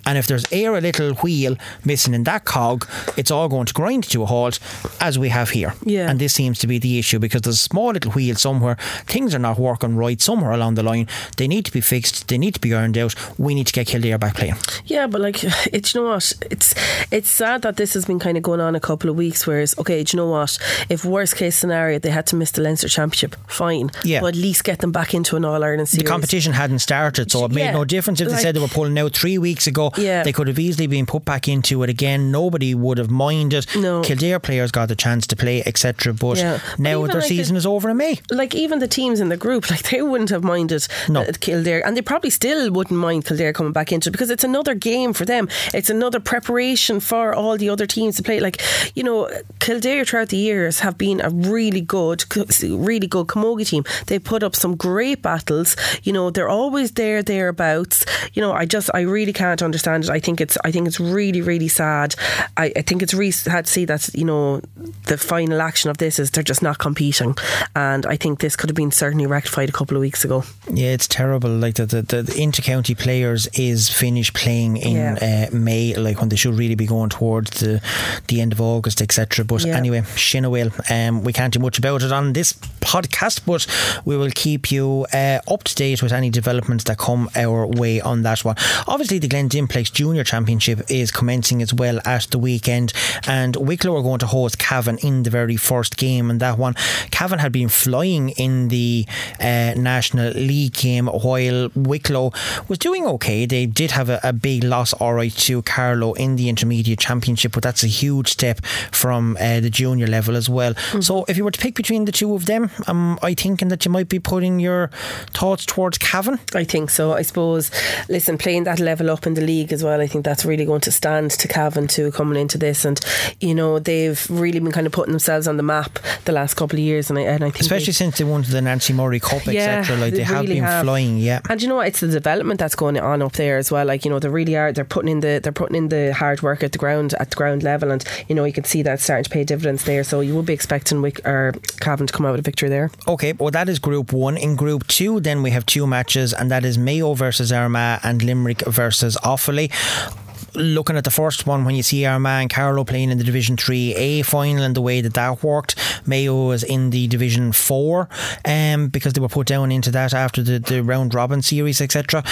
S4: And if there's e'er a little wheel missing in that cog, it's all going to grind to a halt, as we have here.
S1: Yeah.
S4: And this seems to be the issue because there's a small little wheel somewhere. Things are not working right somewhere along the line. They need to be fixed. They need to be ironed out. We need to get Kildare back playing.
S1: Yeah, but like, it's you know what? It's it's sad that this has been kind of going on a couple of weeks. Whereas, okay, do you know what? If worst case scenario they had to miss the Leinster Championship, fine.
S4: Yeah.
S1: But at least get them back into an All Ireland series.
S4: The competition hadn't started, so it made
S1: Yeah,
S4: no difference if they said they were pulling out three weeks ago.
S1: Yeah.
S4: They could have easily been put back into it again. Nobody would have minded.
S1: No.
S4: Kildare players got the chance to play, etc. But
S1: Yeah.
S4: Now
S1: even
S4: their
S1: like
S4: season
S1: the-
S4: is over in May.
S1: like even the teams in the group, like they wouldn't have minded
S4: No.
S1: uh, Kildare, and they probably still wouldn't mind Kildare coming back into it because it's another game for them. It's another preparation for all the other teams to play. Like you know, Kildare throughout the years have been a really good, really good camogie team. They put up some great battles. You know, they're always there thereabouts. You know, I just I really can't understand it. I think it's I think it's really really sad. I, I think it's really sad to see that you know the final action of this is they're just not competing, and I think this could have been certainly rectified a couple of weeks ago.
S4: Yeah, it's terrible. Like the the, the, inter-county players is finished playing in
S1: Yeah.
S4: uh, May, like when they should really be going towards the the end of August, etc. But
S1: Yeah.
S4: anyway, Shinawil, um, we can't do much about it on this podcast, but we will keep you uh, up to date with any developments that come our way on that one. Obviously, the Glen Dimplex Junior Championship is commencing as well at the weekend, and Wicklow are going to host Cavan in the very first game, and that one, Cavan had been flying in the uh, National League game while Wicklow was doing okay. They did have a, a big loss, all right, to Carlow in the Intermediate Championship, but that's a huge step from uh, the junior level as well. So, if you were to pick between the two of them, am I thinking that you might be putting your thoughts towards Cavan?
S1: I think so. I suppose. Listen, playing that level up in the league league as well. I think that's really going to stand to Cavan too coming into this, and you know they've really been kind of putting themselves on the map the last couple of years, and I, and I think
S4: Especially
S1: they,
S4: since they won the Nancy Murray Cup,
S1: Yeah,
S4: etc. Like they,
S1: they
S4: have
S1: really
S4: been
S1: have.
S4: flying. Yeah.
S1: And you know what? It's the development that's going on up there as well. Like you know, they really are. They're putting in the they're putting in the hard work at the ground at the ground level, and you know you can see that starting to pay dividends there. So you would be expecting Wick or Cavan to come out with a victory there.
S4: Okay, well, that is Group 1. In Group 2, then we have two matches, and that is Mayo versus Armagh and Limerick versus Offaly successfully Looking at the first one, when you see Armagh and Carlow playing in the Division 3A final and the way that that worked, Mayo was in the Division 4 um, because they were put down into that after the, the round robin series, etc.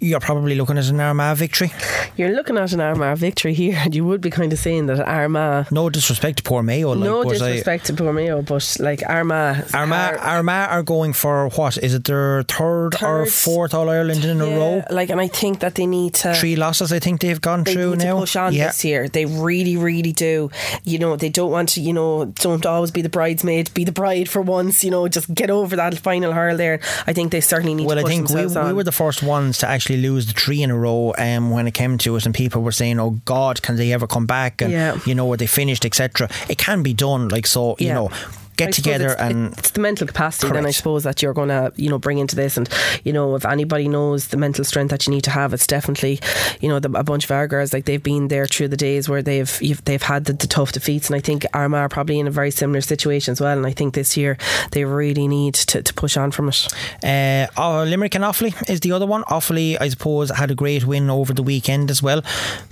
S4: You're probably looking at an Armagh victory.
S1: You're looking at an Armagh victory here, and you would be kind of saying that Armagh.
S4: No disrespect to poor Mayo. Like,
S1: no
S4: but I-
S1: disrespect to poor Mayo, but like Armagh,
S4: Armagh,
S1: are-
S4: Armagh are going for what? Is it their third, or fourth All Ireland in a row?
S1: Like, and I think that they need to
S4: Three losses, I think they've gone
S1: they
S4: through
S1: need
S4: now.
S1: to push on
S4: yeah.
S1: this year. They really, really do. You know, they don't want to. You know, don't always be the bridesmaid, be the bride for once. You know, just get over that final hurl there. I think they certainly need
S4: Well,
S1: to
S4: I
S1: push
S4: think we,
S1: on.
S4: we were the first ones to actually lose the three in a row um, when it came to it, and people were saying, "Oh God, can they ever come back?" And
S1: Yeah.
S4: you know, where they finished, etc. It can be done, like so. You
S1: Yeah.
S4: know,
S1: I
S4: get together
S1: it's,
S4: and
S1: it's the mental capacity then I suppose that you're going to you know bring into this and you know if anybody knows the mental strength that you need to have it's definitely you know the, a bunch of our girls like they've been there through the days where they've you've, they've had the, the tough defeats and I think Armagh are probably in a very similar situation as well and I think this year they really need to, to push on from it
S4: Uh, oh, Limerick and Offaly is the other one. Offaly, I suppose, had a great win over the weekend as well.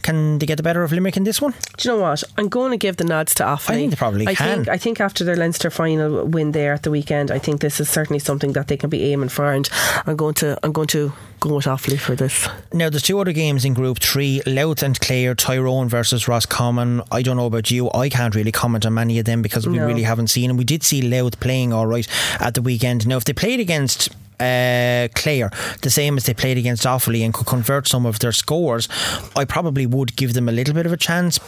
S4: Can they get the better of Limerick in this one?
S1: Do you know what? I'm going to give the nods to Offaly.
S4: I think they probably
S1: I
S4: can.
S1: Think, I think after their Leinster final win there at the weekend, I think this is certainly something that they can be aiming for, and I'm going to I'm going to go with Offaly for this.
S4: Now, there's two other games in Group 3 Louth and Clare, Tyrone versus Roscommon. I don't know about you. I can't really comment on many of them because we
S1: No.
S4: really haven't seen them. We did see Louth playing all right at the weekend. Now, if they played against uh, Clare, the same as they played against Offaly, and could convert some of their scores, I probably would give them a little bit of a chance.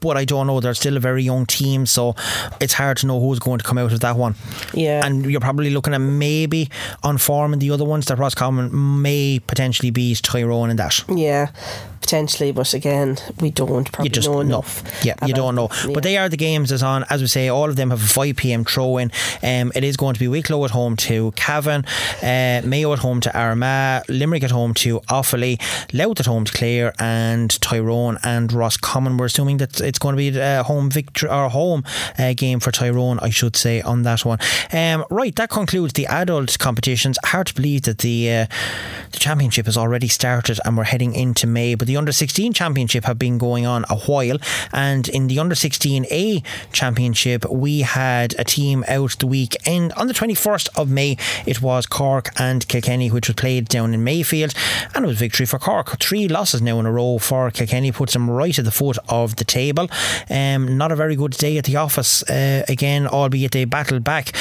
S4: But I don't know. They're still a very young team, so it's hard to know who's going to come out of that one.
S1: Yeah.
S4: And you're probably looking at maybe on form in the other ones that Roscommon may potentially beat Tyrone in that.
S1: Yeah, potentially, but again, we don't probably
S4: You just
S1: know enough.
S4: Yeah, you don't know.
S1: them.
S4: But they are the games that's on. As we say, all of them have a 5 pm throw in. Um, it is going to be Wicklow at home to Cavan, uh, Mayo at home to Armagh, Limerick at home to Offaly, Louth at home to Clare, and Tyrone and Roscommon. We're assuming that it's going to be a home victory or a home uh, game for Tyrone, I should say, on that one. Um, right, that concludes the adult competitions. Hard to believe that the uh, the championship has already started and we're heading into May. But the under 16 championship have been going on a while, and in the under 16A championship, we had a team out the weekend on the 21st of May. It was Cork and Kilkenny, which was played down in Mayfield, and it was victory for Cork. Three losses now in a row for Kilkenny puts them right at the foot of the table. Um, not a very good day at the office uh, again, albeit they battled back,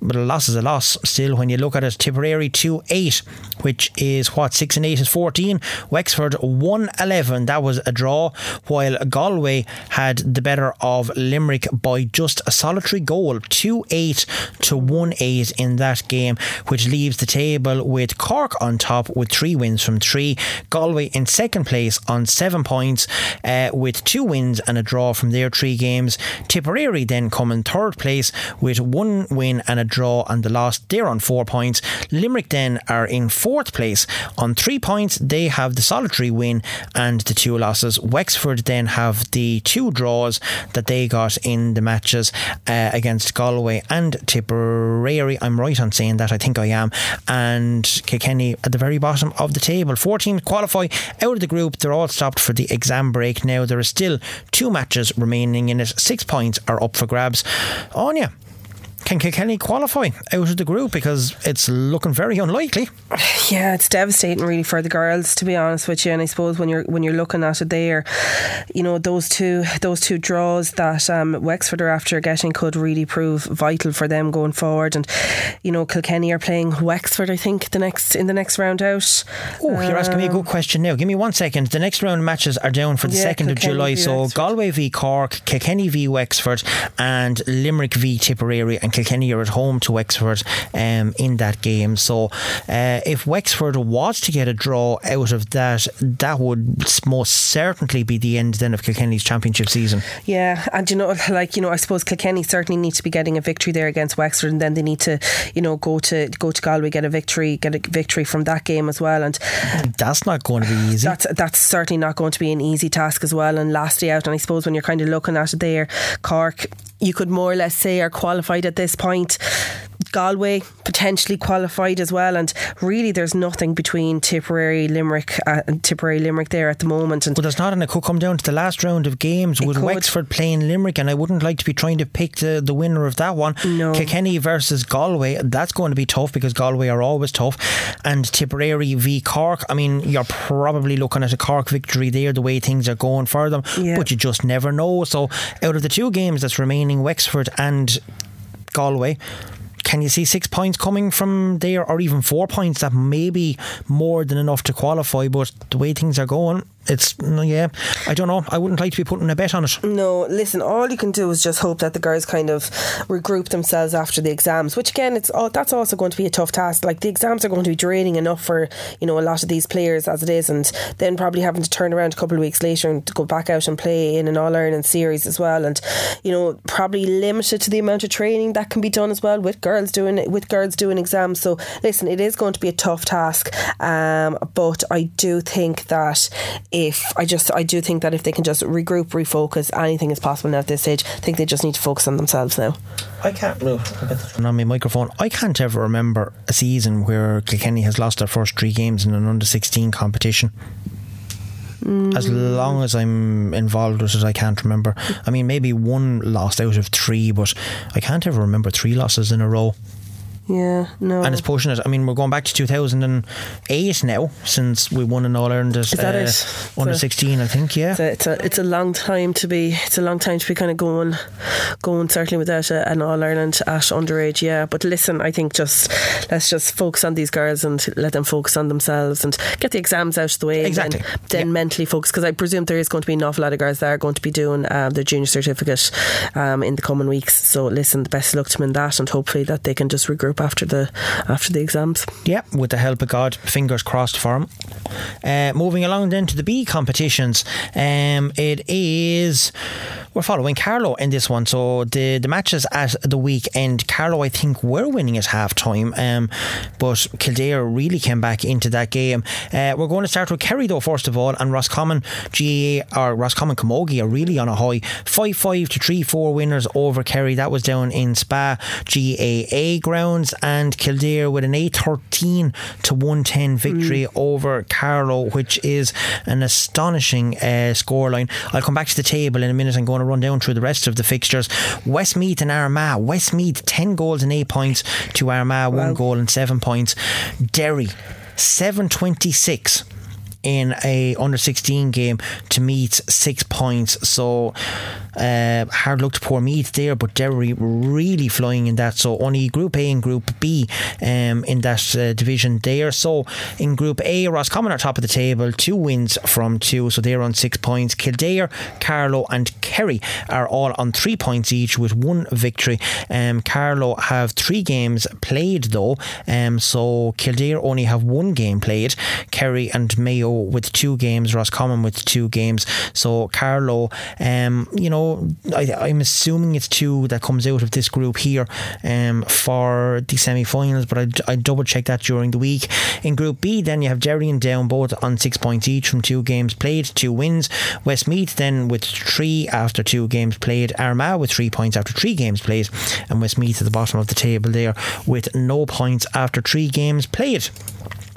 S4: but a loss is a loss. Still, when you look at it, Tipperary 2 8, which is what 6 and 8 is 14. Wexford 1 11, that was a draw, while Galway had the better of Limerick by just a solitary goal 2 8 to 1 8 in that game, which leaves the table with Cork on top with three wins from three, Galway in second place on seven points uh, with two wins and a draw from their three games. Tipperary then come in third place with one win and a draw and the loss. They're on four points. Limerick then are in fourth place on three points. They have the solitary win and the two losses. Wexford then have the two draws that they got in the matches uh, against Galway and Tipperary. I'm right on saying that. I think I am. And Kilkenny at the very bottom of the table. Four teams qualify out of the group. They're all stopped for the exam break now. There are still two matches remaining in it. Six points are up for grabs. Áine. Can Kilkenny qualify out of the group because it's looking very unlikely?
S1: Yeah, it's devastating really for the girls to be honest with you. And I suppose when you're when you're looking at it there, you know those two those two draws that um, Wexford are after getting could really prove vital for them going forward. And you know Kilkenny are playing Wexford, I think, the next in the next round out.
S4: Oh, you're asking me a good question now. Give me one second. The next round matches are down for the
S1: Yeah,
S4: 2nd of July. So Galway v Cork, Kilkenny v Wexford, and Limerick v Tipperary. And Kilkenny are at home to Wexford um, in that game. So uh, if Wexford was to get a draw out of that, that would most certainly be the end then of Kilkenny's championship season.
S1: Yeah, and you know, like you know, I suppose Kilkenny certainly need to be getting a victory there against Wexford, and then they need to, you know, go to go to Galway, get a victory, get a victory from that game as well. And
S4: that's not going to be easy.
S1: That's that's certainly not going to be an easy task as well. And lastly out, and I suppose when you're kind of looking at it there, Cork, you could more or less say are qualified at this point. Galway potentially qualified as well, and really there's nothing between Tipperary, Limerick, uh, and Tipperary, Limerick there at the moment. And
S4: but there's not, and it could come down to the last round of games with could. Wexford playing Limerick, and I wouldn't like to be trying to pick the, the winner of that one.
S1: No.
S4: Kilkenny versus Galway, that's going to be tough because Galway are always tough, and Tipperary v Cork. I mean, you're probably looking at a Cork victory there, the way things are going for them,
S1: yeah.
S4: but you just never know. So, out of the two games that's remaining, Wexford and Galway. Can you see six points coming from there or even four points that may be more than enough to qualify but the way things are going it's yeah I don't know. I wouldn't like to be putting a bet on it.
S1: No listen all you can do is just hope that the girls kind of regroup themselves after the exams which again it's all that's also going to be a tough task. Like the exams are going to be draining enough for you know a lot of these players as it is and then probably having to turn around a couple of weeks later and go back out and play in an All-Ireland series as well and you know probably limited to the amount of training that can be done as well with girls doing with girls doing exams. So listen it is going to be a tough task um, but I do think that if I just I do think that if they can just regroup, refocus, anything is possible now at this stage. I think they just need to focus on themselves now.
S4: I can't move on my microphone. I can't ever remember a season where Kilkenny has lost their first three games in an under sixteen competition.
S1: Mm.
S4: As long as I'm involved with it, I can't remember. I mean, maybe one lost out of three, but I can't ever remember three losses in a row.
S1: Yeah, no.
S4: And it's pushing it. I mean, we're going back to 2008 now since we won an All Ireland
S1: uh, it?
S4: under 16, I think. Yeah,
S1: it's a, it's a, it's a long time to be. It's a long time to be kind of going, going certainly without a, an All Ireland at underage. Yeah, but listen, I think just let's just focus on these girls and let them focus on themselves and get the exams out of the way.
S4: Exactly.
S1: And then, then yeah. mentally focus because I presume there is going to be an awful lot of girls that are going to be doing uh, their junior certificate um, in the coming weeks. So listen, the best of luck to them in that, and hopefully that they can just regroup after the after the exams.
S4: Yeah, with the help of God, fingers crossed for him. Uh, moving along then to the B competitions, um, it is we're following Carlow in this one. So the the matches at the weekend, Carlow I think were winning at half time, um, but Kildare really came back into that game. Uh, we're going to start with Kerry though first of all, and Roscommon GAA or Roscommon Camogie are really on a high, five five to three four winners over Kerry. That was down in Spa GAA and Kildare with an eight thirteen to one ten victory mm. over Carlow, which is an astonishing uh, scoreline. I'll come back to the table in a minute I'm going to run down through the rest of the fixtures. Westmeath and Armagh. Westmeath 10 goals and 8 points to Armagh, wow. 1 goal and 7 points. Derry 726 in a under 16 game to meet six points. So uh, hard luck to poor Meath there, but Derry really flying in that. So only Group A and Group B um, in that uh, division there. So in Group A, Roscommon are top of the table, two wins from two, so they're on six points. Kildare, Carlow, and Kerry are all on three points each with one victory. Um, have three games played though, um, so Kildare only have one game played. Kerry and Mayo with two games, Roscommon with two games. So Carlow, um, you know I, am assuming it's two that comes out of this group here um, for the semi-finals, but I, I double check that during the week. In Group B, then you have Derry and Down both on six points each from two games played, two wins. Westmeath then with three after two games played. Armagh with three points after three games played, and Westmeath at the bottom of the table there with no points after three games played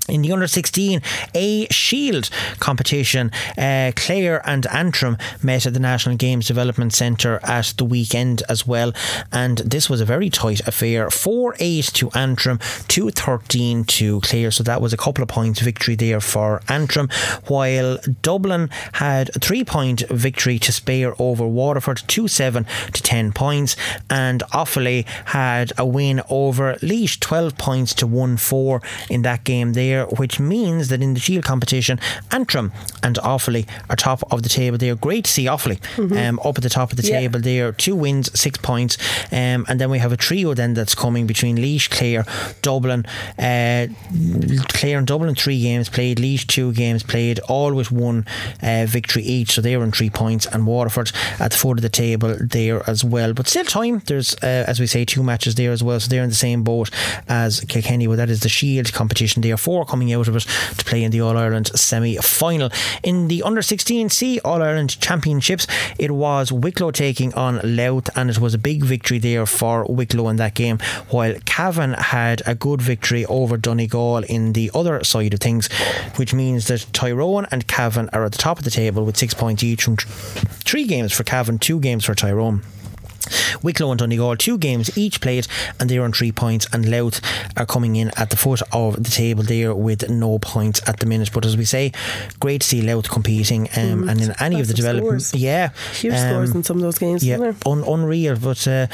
S4: in the under 16 A Shield competition, uh, Clare and Antrim met at the National Games Development Centre at the weekend as well, and this was a very tight affair 4 8 to Antrim, 2 13 to Clare, so that was a couple of points victory there for Antrim, while Dublin had a 3 point victory to spare over Waterford, 2 7 to 10 points, and Offaly had a win over Laois, 12 points to 1 4 in that game there there, which means that in the Shield competition, Antrim and Offaly are top of the table They are Great to see Offaly um, up at the top of the
S1: Yeah.
S4: table there. Two wins, six points. Um, and then we have a trio then that's coming between Laois, Clare, Dublin. Uh, Clare and Dublin, three games played. Laois, two games played, all with one uh, victory each. So they are on three points. And Waterford at the foot of the table there as well. But still time. There's, uh, as we say, two matches there as well. So they're in the same boat as Kilkenny. Well, that is the Shield competition. There are four coming out of it to play in the All Ireland semi final. In the under 16C All Ireland Championships, it was Wicklow taking on Louth, and it was a big victory there for Wicklow in that game. While Cavan had a good victory over Donegal in the other side of things, which means that Tyrone and Cavan are at the top of the table with six points each from three games for Cavan, two games for Tyrone. Wicklow and Donegal, two games each played, and they're on three points. And Louth are coming in at the foot of the table there with no points at the minute. But as we say, great to see Louth competing, um, and in any of the
S1: Massive
S4: development, yeah,
S1: Huge
S4: um,
S1: scores in some of those games.
S4: yeah, un- unreal. But uh,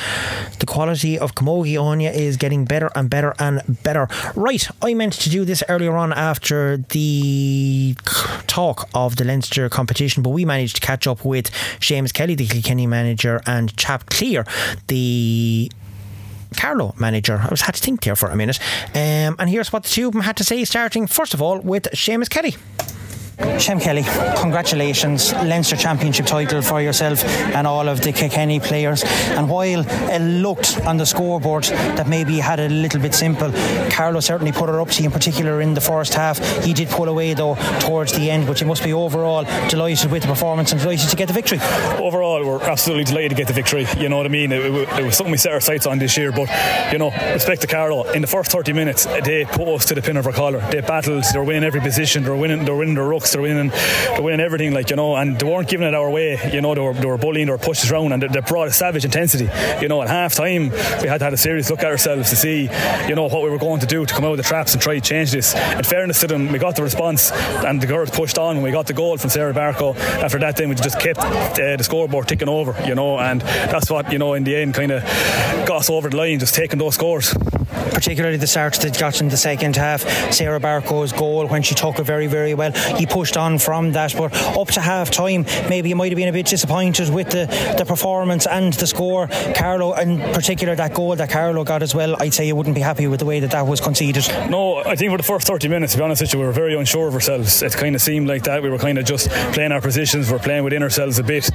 S4: the quality of Camogie Áine is getting better and better and better. Right, I meant to do this earlier on after the talk of the Leinster competition, but we managed to catch up with Seamus Kelly, the Kilkenny manager, and Chap Clear, the Carlow manager. I was had to think there for a minute. Um, and here's what the two of them had to say, starting first of all with Seamus Kelly. Shem Kelly, congratulations. Leinster Championship title for yourself and all of the Kilkenny players. And while it looked on the scoreboard that maybe had it a little bit simple, Carlow certainly put it up to you, in particular in the first half. He did pull away though towards the end, but you must be overall delighted with the performance and delighted to get the victory.
S5: overall, we're absolutely delighted to get the victory. You know what I mean? It, it- it was something we set our sights on this year. But you know, respect to Carlow. In the first 30 minutes, they put us to the pin of our collar. They battled. They were winning every position. They were winning. They were winning their rucks. They were winning. They were winning everything. Like you know, and they weren't giving it our way. You know, they were, they were bullying. They were pushed us around, and they, they brought a savage intensity. You know, at half time, we had to have a serious look at ourselves to see, you know, what we were going to do to come out of the traps and try to change this. In fairness to them, we got the response, and the girls pushed on. When we got the goal from Sarah Barco, after that, then we just kept uh, the scoreboard ticking over. You know, and that's what you know in the end kind of got us over the line, just taking those scores.
S4: Particularly the start that got in the second half. Sarah Barco's goal when she took it very, very well. He pushed on from that, but up to half time, maybe you might have been a bit disappointed with the, the performance and the score. Carlow, in particular, that goal that Carlow got as well, I'd say you wouldn't be happy with the way that that was conceded.
S5: No, I think for the first 30 minutes, to be honest with you, we were very unsure of ourselves. It kind of seemed like that. We were kind of just playing our positions, we are playing within ourselves a bit,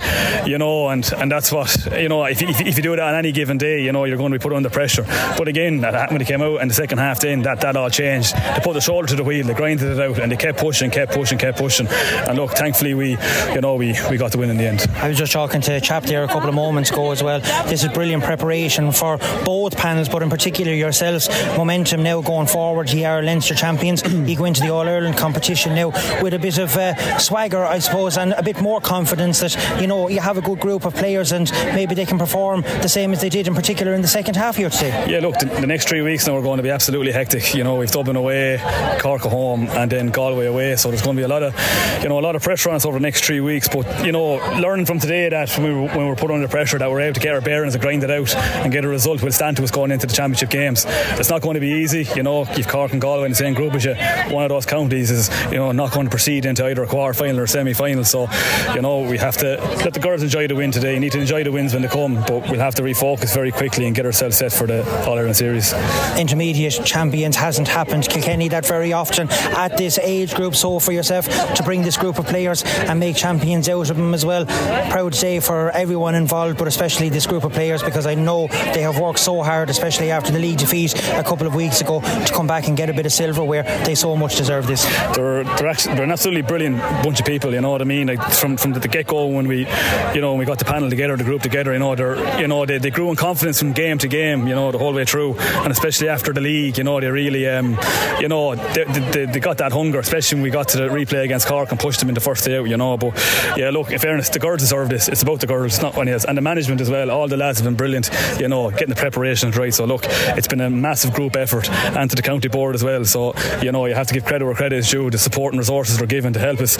S5: you know, and, and that's what, you know, if, if, if you do that on any given day, you know, you're going to be put under pressure. But again, that when they came out and the second half then, that, that all changed. They put the shoulder to the wheel, they grinded it out, and they kept pushing, kept pushing, kept pushing. And look, thankfully, we, you know, we, we got the win in the end.
S4: I was just talking to a chap there a couple of moments ago as well. This is brilliant preparation for both panels, but in particular yourselves. Momentum now going forward. You are Leinster champions. you go into the All Ireland competition now with a bit of uh, swagger, I suppose, and a bit more confidence that you know you have a good group of players and maybe they can perform the same as they did in particular in the second half here today.
S5: Yeah, look, the, the next three weeks now are going to be absolutely hectic. You know, we've Dublin away, Cork at home, and then Galway away. So there's going to be a lot of, you know, a lot of pressure on us over the next three weeks. But you know, learning from today that when we were, when we were put under pressure, that we're able to get our bearings and grind it out and get a result will stand to us going into the championship games. It's not going to be easy. You know, you've Cork and Galway in the same group as you. One of those counties is, you know, not going to proceed into either a quarter final or semi final. So, you know, we have to let the girls enjoy the win today. You need to enjoy the wins when they come, but we'll have to refocus very quickly and get ourselves set for the All Ireland series.
S4: Intermediate champions hasn't happened Kilkenny that very often at this age group so for yourself to bring this group of players and make champions out of them as well proud day for everyone involved but especially this group of players because I know they have worked so hard especially after the league defeat a couple of weeks ago to come back and get a bit of silverware they so much deserve this
S5: they're they're, actually, they're an absolutely brilliant bunch of people. You know what I mean? Like from from the get go when we, you know, when we got the panel together, the group together. You know, they're you know they, they grew in confidence from game to game. You know, the whole way through, and especially after the league. You know, they really, um, you know, they, they, they got that hunger. Especially when we got to the replay against Cork and pushed them in the first day out. You know, but yeah, look, in fairness, the girls deserve this. It's about the girls, not one else, and the management as well. All the lads have been brilliant. You know, getting the preparations right. So look, it's been a massive group effort, and to the county board as well. So you know, you have to give credit where credit is due. The support and resources they're given to help us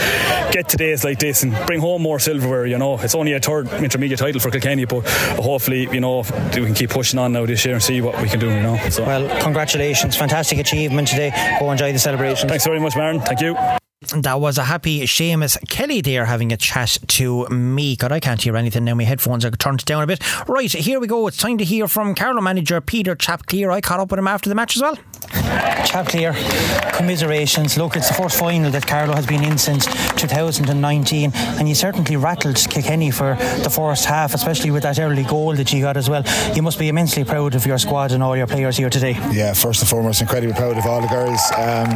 S5: get to days like this and bring home more silverware. You know, it's only a third intermediate title for Kilkenny, but hopefully, you know, we can keep pushing on now this year and see what we can do. You know. So.
S4: Well, congratulations. Fantastic achievement today. Go enjoy the celebration.
S5: Thanks very much, Marin. Thank you.
S4: That was a happy Seamus Kelly there having a chat to me. God, I can't hear anything now. My headphones are turned down a bit. Right, here we go. It's time to hear from Carlow manager Peter Chapclear. I caught up with him after the match as well. Chapclear, commiserations. Look, it's the first final that Carlow has been in since 2019, and you certainly rattled Kilkenny for the first half, especially with that early goal that you got as well. You must be immensely proud of your squad and all your players here today.
S6: Yeah, first and foremost, incredibly proud of all the girls. Um,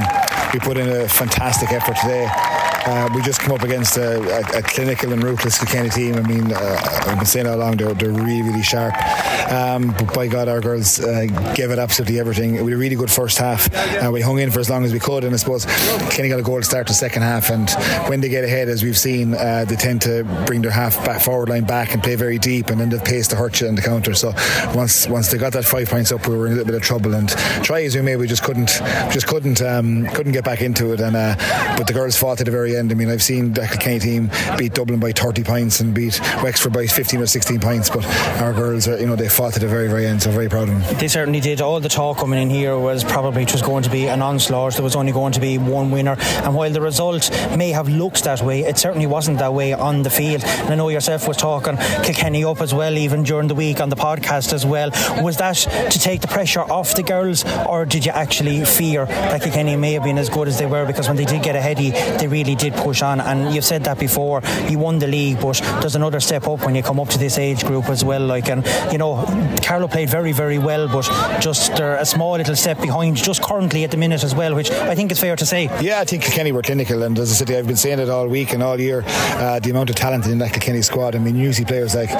S6: we put in a fantastic effort today. Uh, we just come up against a, a, a, clinical and ruthless Kilkenny team. I mean, uh, I've been saying all along they're, they're really, really sharp. Um, but by God, our girls uh, gave it absolutely everything. We had a really good first half. Uh, we hung in for as long as we could, and I suppose Kilkenny got a goal to start the second half. And when they get ahead, as we've seen, uh, they tend to bring their half back forward line back and play very deep, and then they've pace to hurt you in the counter. So once once they got that five points up, we were in a little bit of trouble. And try as we may, we just couldn't just couldn't um, couldn't get back into it. And uh, but the girls fought at the very end. I mean, I've seen the Kilkenny team beat Dublin by 30 points and beat Wexford by 15 or 16 points, but our girls, are, you know, they fought at the very very end. So very proud of them.
S4: They certainly did. All the talk coming in here was probably it was going to be an onslaught. There was only going to be one winner, and while the result may have looked that way, it certainly wasn't that way on the field. And I know yourself was talking Kilkenny up as well, even during the week on the podcast as well. Was that to take the pressure off the girls, or did you actually fear that Kilkenny may have been as good as they were? Because when they did get ahead, they really did push on. And you've said that before. You won the league, but there's another step up when you come up to this age group as well. Like, and you know, Carlow played very, very well, but just they're a small little step behind, just currently at the minute as well, which I think is fair to say.
S6: Yeah, I think Kilkenny were clinical, and as I said, I've been saying it all week and all year. Uh, the amount of talent in that Kilkenny squad. I mean, you see players like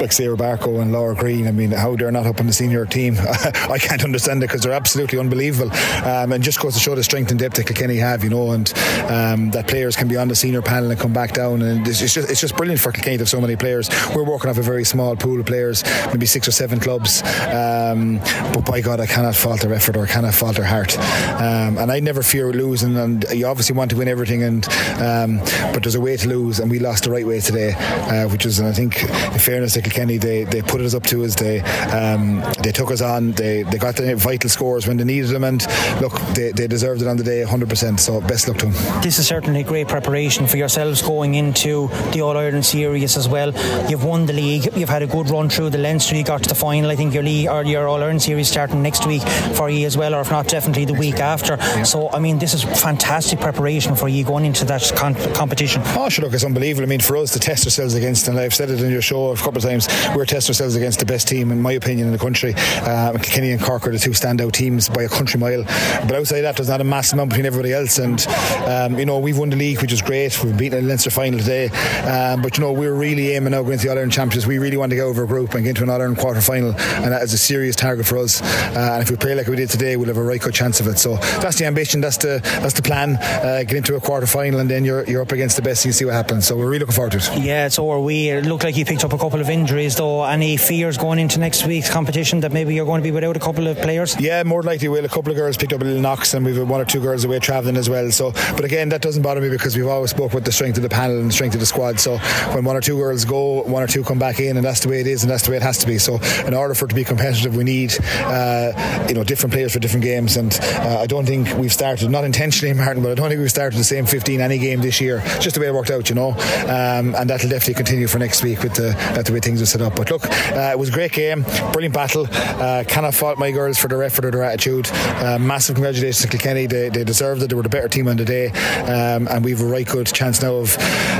S6: like Sarah Barco and Laura Green. I mean, how they're not up in the senior team, I can't understand it because they're absolutely unbelievable. Um, and just goes to show the strength and depth that Kilkenny have, you know, and um, that players can be on the senior panel and come back down. And it's just it's just brilliant for Kilkenny to have so many players. We're working off a very small pool of players, maybe six or seven clubs. Um, but by God, I cannot fault their effort or cannot fault their heart. Um, and I never fear losing. And you obviously want to win everything, and um, but there's a way to lose, and we lost the right way today, uh, which is, and I think, in fairness to Kilkenny, they, they put us up to us. They um, they took us on. They they got the vital scores when they needed them, and look, they, they deserved it on the day 100%. So best luck to them.
S4: This is certainly great preparation for yourselves going into the All Ireland series as well. You've won the league. You've had a good run through the Leinster. You got to the final. I think your league or your All Ireland series starting next week for you as well, or if not, definitely the week after. So I mean, this is fantastic preparation for you going into that con- competition.
S6: Oh, sure, look, it's unbelievable. I mean, for us to test ourselves against, and I've said it in your show a couple of times, we're testing ourselves against the best team, in my opinion, in the country. Um, Kilkenny and Cork are the two standout teams by a country mile. But outside that, there's not a massive amount between everybody else. And, um, you know, we've won the league, which is great. We've beaten the Leinster final today. Um, but, you know, we're really aiming now going to the All Ireland Championships. We really want to get over a group and get into an All Ireland quarter final. And that is a serious target for us. Uh, and if we play like we did today, we'll have a right good chance of it. So that's the ambition, that's the that's the plan. Uh, get into a quarter final, and then you're, you're up against the best, and you see what happens. So we're really looking forward to it.
S4: Yeah, so are we. It looked like you picked up a couple of injuries, though. Any fears going into next week's competition that maybe you're going to be without a couple of players?
S6: Yeah, more likely we'll. A couple of girls picked up a little knocks, and we've one or two girls away travelling as well. So, but again, that doesn't bother me because we've always spoke with the strength of the panel and the strength of the squad. So when one or two girls go, one or two come back in, and that's the way it is, and that's the way it has to be. So in order for it to be competitive, we need uh, you know different players for different games, and uh, I don't think we've started not intentionally, Martin, but I don't think we've started the same 15 any game this year. Just the way it worked out, you know, um, and that'll definitely continue for next week with the, uh, the way things are set up. But look, uh, it was a great game, brilliant battle. Uh, cannot fault my girls for their effort or their attitude. Uh, massive congratulations to Kilkenny. They, they deserved it. They were the better team on the day, um, and we've a right good chance now of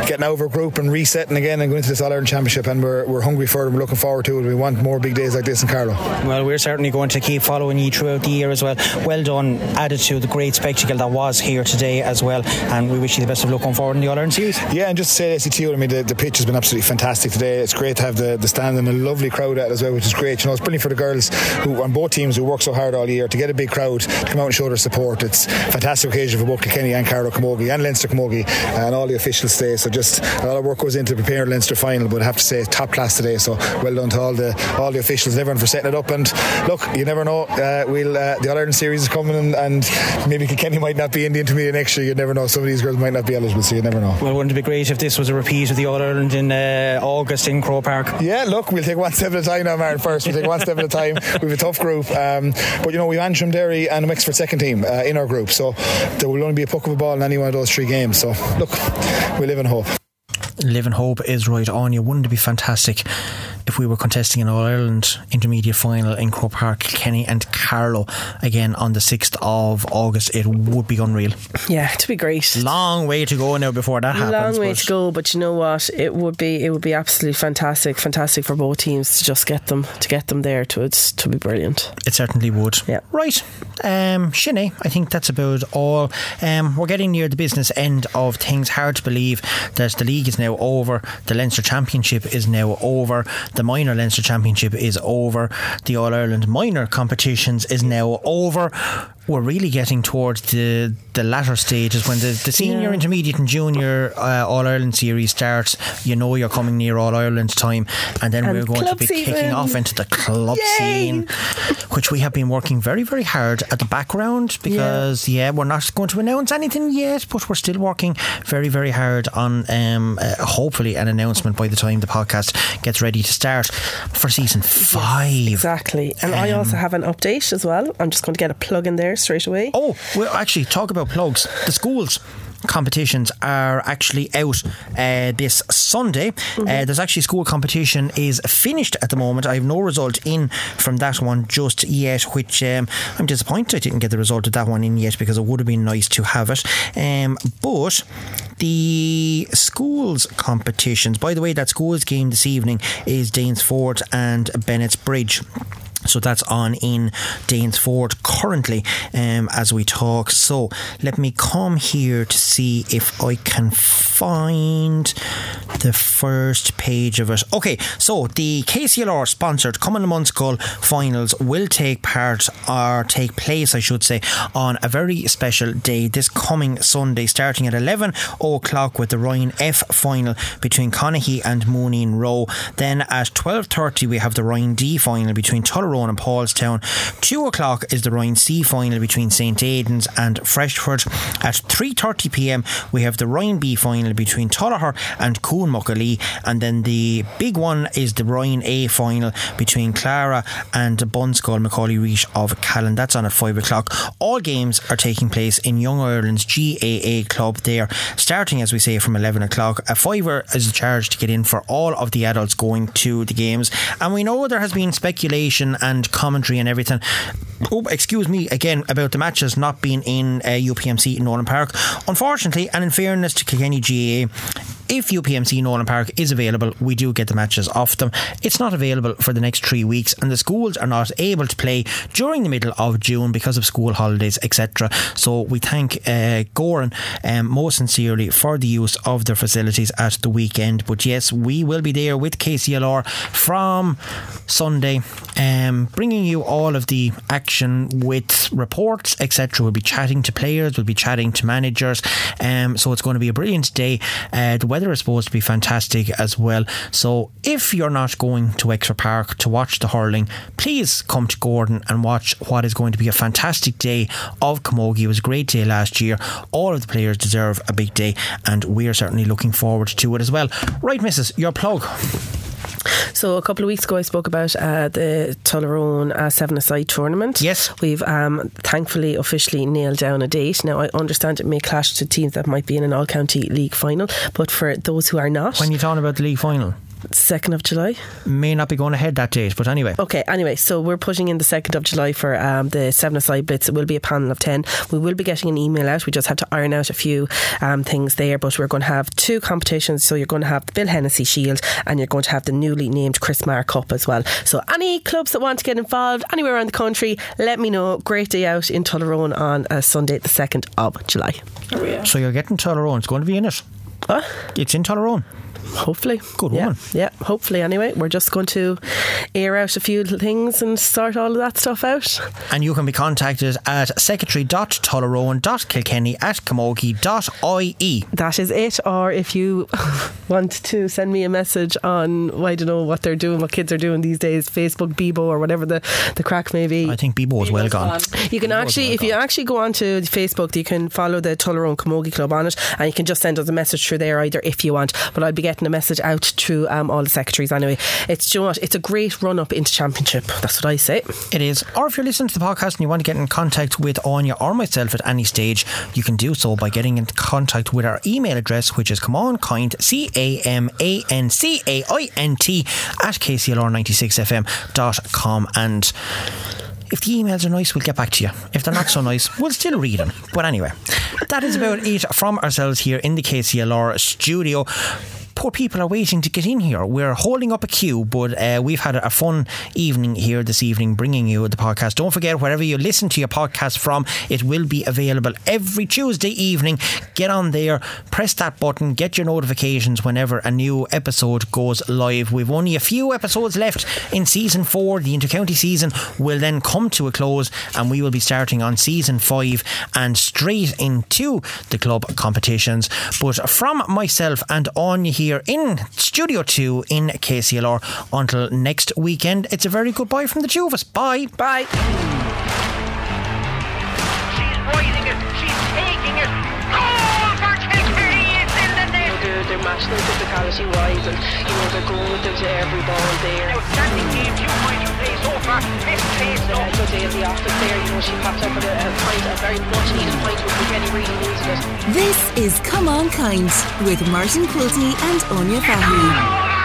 S6: getting over a group and resetting again and going into this All Ireland Championship. And we're, we're hungry for it. We're looking forward to it. We want more big days like this in Carlow.
S4: Well, we're certainly going to keep following you throughout the year as well. Well done, added to the great spectacle that was here today as well. And we wish you the best of luck going forward in the All Ireland series.
S6: Yeah, and just to say ACT, I mean, the, the pitch has been absolutely fantastic today. It's great to have the, the stand and a lovely crowd out as well, which is great. You know, it's brilliant for the girls who on both teams who work so hard all year to get a big crowd to come out and show their support. It's a fantastic occasion for both Kilkenny and Carlow Camogie and Leinster Camogie Camogie and all the officials today. So just a lot of work goes into preparing Leinster final, but I have to say top class today. So well done to all the all the officials and everyone for setting it up. And look, you never know. Uh, we'll uh, the All Ireland series is coming, and, and maybe Kilkenny might not be in the intermediate next year. You never know. Some of these girls might not be eligible, so you never know.
S4: Well, wouldn't it be great if this was a repeat of the All Ireland in uh, August in Croke Park?
S6: Yeah, look, we'll take one step at a time now, Martin. First, we'll take one step at a time. We have a tough group, um, but you know we've Antrim, Derry, and a Wexford second team uh, in our group, so there will only be a puck of a ball in any one of those three games. So look, we live in hope.
S4: Live in hope is right on you. Wouldn't it be fantastic if we were contesting an All Ireland intermediate final in Croke Park, Kenny and Carlow again on the 6th of August? It would be unreal.
S1: Yeah, to be great.
S4: Long way to go now before that happens.
S1: Long way to go, but you know what? It would be it would be absolutely fantastic, fantastic for both teams to just get them to get them there. To it's to be brilliant.
S4: It certainly would.
S1: Yeah.
S4: Right, um, Shinny. I think that's about all. Um, we're getting near the business end of things. Hard to believe that the league is now over. The Leinster Championship is now over. The minor Leinster Championship is over. The All Ireland minor competitions is now over. We're really getting towards the the latter stages when the, the senior,
S1: Yeah.
S4: intermediate, and junior uh, All Ireland series starts. You know you're coming near All Ireland time, and then
S1: And
S4: we're going to be kicking off into the club
S1: Yay!
S4: scene, which we have been working very, very hard at the background because, yeah, we're not going to announce anything yet, but we're still working very, very hard on um, uh, hopefully an announcement by the time the podcast gets ready to start for season five.
S1: Exactly. And I also have an update as well. I'm just going to get a plug in there straight away.
S4: Oh, well, actually, talk about plugs. The schools. Competitions are actually out uh, this Sunday. Uh, there's actually school competition is finished at the moment. I have no result in from that one just yet, which um, I'm disappointed I didn't get the result of that one in yet because it would have been nice to have it. Um, but the schools competitions, by the way, that schools game this evening is Danesfort and Bennettsbridge. So that's on in Danesfort currently um, as we talk. So let me come here to see if I can find the first page of it. Okay, so the KCLR sponsored Cumann na nBunscoil finals will take part or take place, I should say, on a very special day this coming Sunday, starting at 11 o'clock with the Roinn F final between Conahy and Mooneenroe. Then at 12.30 we have the Roinn D final between Tullaroan and Paulstown. 2 o'clock is the Roinn C final between St Aidan's and Freshford. At 3.30pm we have the Roinn B final between Tullaher and Coolmuckalee, And then the big one is the Roinn A final between Clara and Bunscoil McAuley Rice of Callan. That's on at 5 o'clock. All games are taking place in Young Ireland's GAA club there, starting as we say from 11 o'clock. A fiver is the charge to get in for all of the adults going to the games. And we know there has been speculation and commentary and everything. Oh, excuse me again about the matches not being in uh, UPMC in Nowlan Park. Unfortunately, and in fairness to Kilkenny GAA, if UPMC Nowlan Park is available, we do get the matches off them. It's not available for the next three weeks, and the schools are not able to play during the middle of June because of school holidays, etc. So we thank uh, Gowran um, most sincerely for the use of their facilities at the weekend. But yes, we will be there with KCLR from Sunday, um, bringing you all of the action with reports, etc. We'll be chatting to players, we'll be chatting to managers. Um, so it's going to be a brilliant day. Uh, the weather is supposed to be fantastic as well. So if you're not going to Wexford Park to watch the hurling, please come to Gowran and watch what is going to be a fantastic day of Camogie. It was a great day last year. All of the players deserve a big day, and we are certainly looking forward to it as well. Right, Mrs. Your plug.
S1: So a couple of weeks ago, I spoke about uh, the Tullaroan uh, seven-a-side tournament.
S4: Yes.
S1: we've um, thankfully officially nailed down a date. Now I understand it may clash to teams that might be in an all-county league final, but for those who are not,
S4: When you're talking about the league final,
S1: second of July.
S4: may not be going ahead that date, but anyway.
S1: Okay, anyway, so we're putting in the 2nd of July for um, the 7 aside blitz. It will be a panel of 10. We will be getting an email out. We just have to iron out a few um, things there, but we're going to have two competitions. So you're going to have the Bill Hennessy Shield and you're going to have the newly named Chris Marr Cup as well. So any clubs that want to get involved anywhere around the country, let me know. Great day out in Tullaroan on uh, Sunday, the 2nd of July.
S4: So you're getting Tullaroan. It's going to be in it.
S1: What?
S4: It's in Tullaroan.
S1: Hopefully.
S4: Good
S1: yeah,
S4: woman.
S1: Yeah, hopefully. Anyway, we're just going to air out a few things and sort all of that stuff out.
S4: And you can be contacted at secretary.tullaroan.kilkenny at camogie.ie.
S1: That is it. Or if you want to send me a message on, well, I don't know what they're doing, what kids are doing these days, Facebook, Bebo, or whatever the, the crack may be.
S4: I think Bebo is well gone.
S1: You can actually, if you actually go onto Facebook, you can follow the Tullaroan Camogie Club on it, and you can just send us a message through there either if you want. But I'll be getting a message out to um, all the secretaries anyway. It's you know what? It's a great run up into championship. That's what I say.
S4: It is. Or if you're listening to the podcast and you want to get in contact with Áine or myself at any stage, you can do so by getting in contact with our email address, which is Camán Caint, C A M A N C A I N T, at KCLR96FM.com. And if the emails are nice, we'll get back to you. If they're not so nice, we'll still read them. But anyway, that is about it from ourselves here in the KCLR studio poor people are waiting to get in here. We're holding up a queue, but uh, we've had a fun evening here this evening bringing you the podcast. Don't forget, wherever you listen to your podcast from, it will be available every Tuesday evening. Get on there, press that button, get your notifications whenever a new episode goes live. We've only a few episodes left in season four. The intercounty season will then come to a close, and we will be starting on season five and straight into the club competitions. But from myself and Áine here in Studio 2 in KCLR until next weekend, it's a very good bye from the two of us. Bye.
S1: Bye.
S2: Net.
S1: They're, they're matching their physicality wise, and you know they're going with them to every ball there.
S2: Outstanding game. Few points from play so far. Best pace
S1: Uh,
S2: now.
S1: good day in the office there, you know, she popped up with a, a pint, a very much needed pint with Kenny really needed it.
S3: This is Camán Caint with Martin Quilty and Áine Farrell.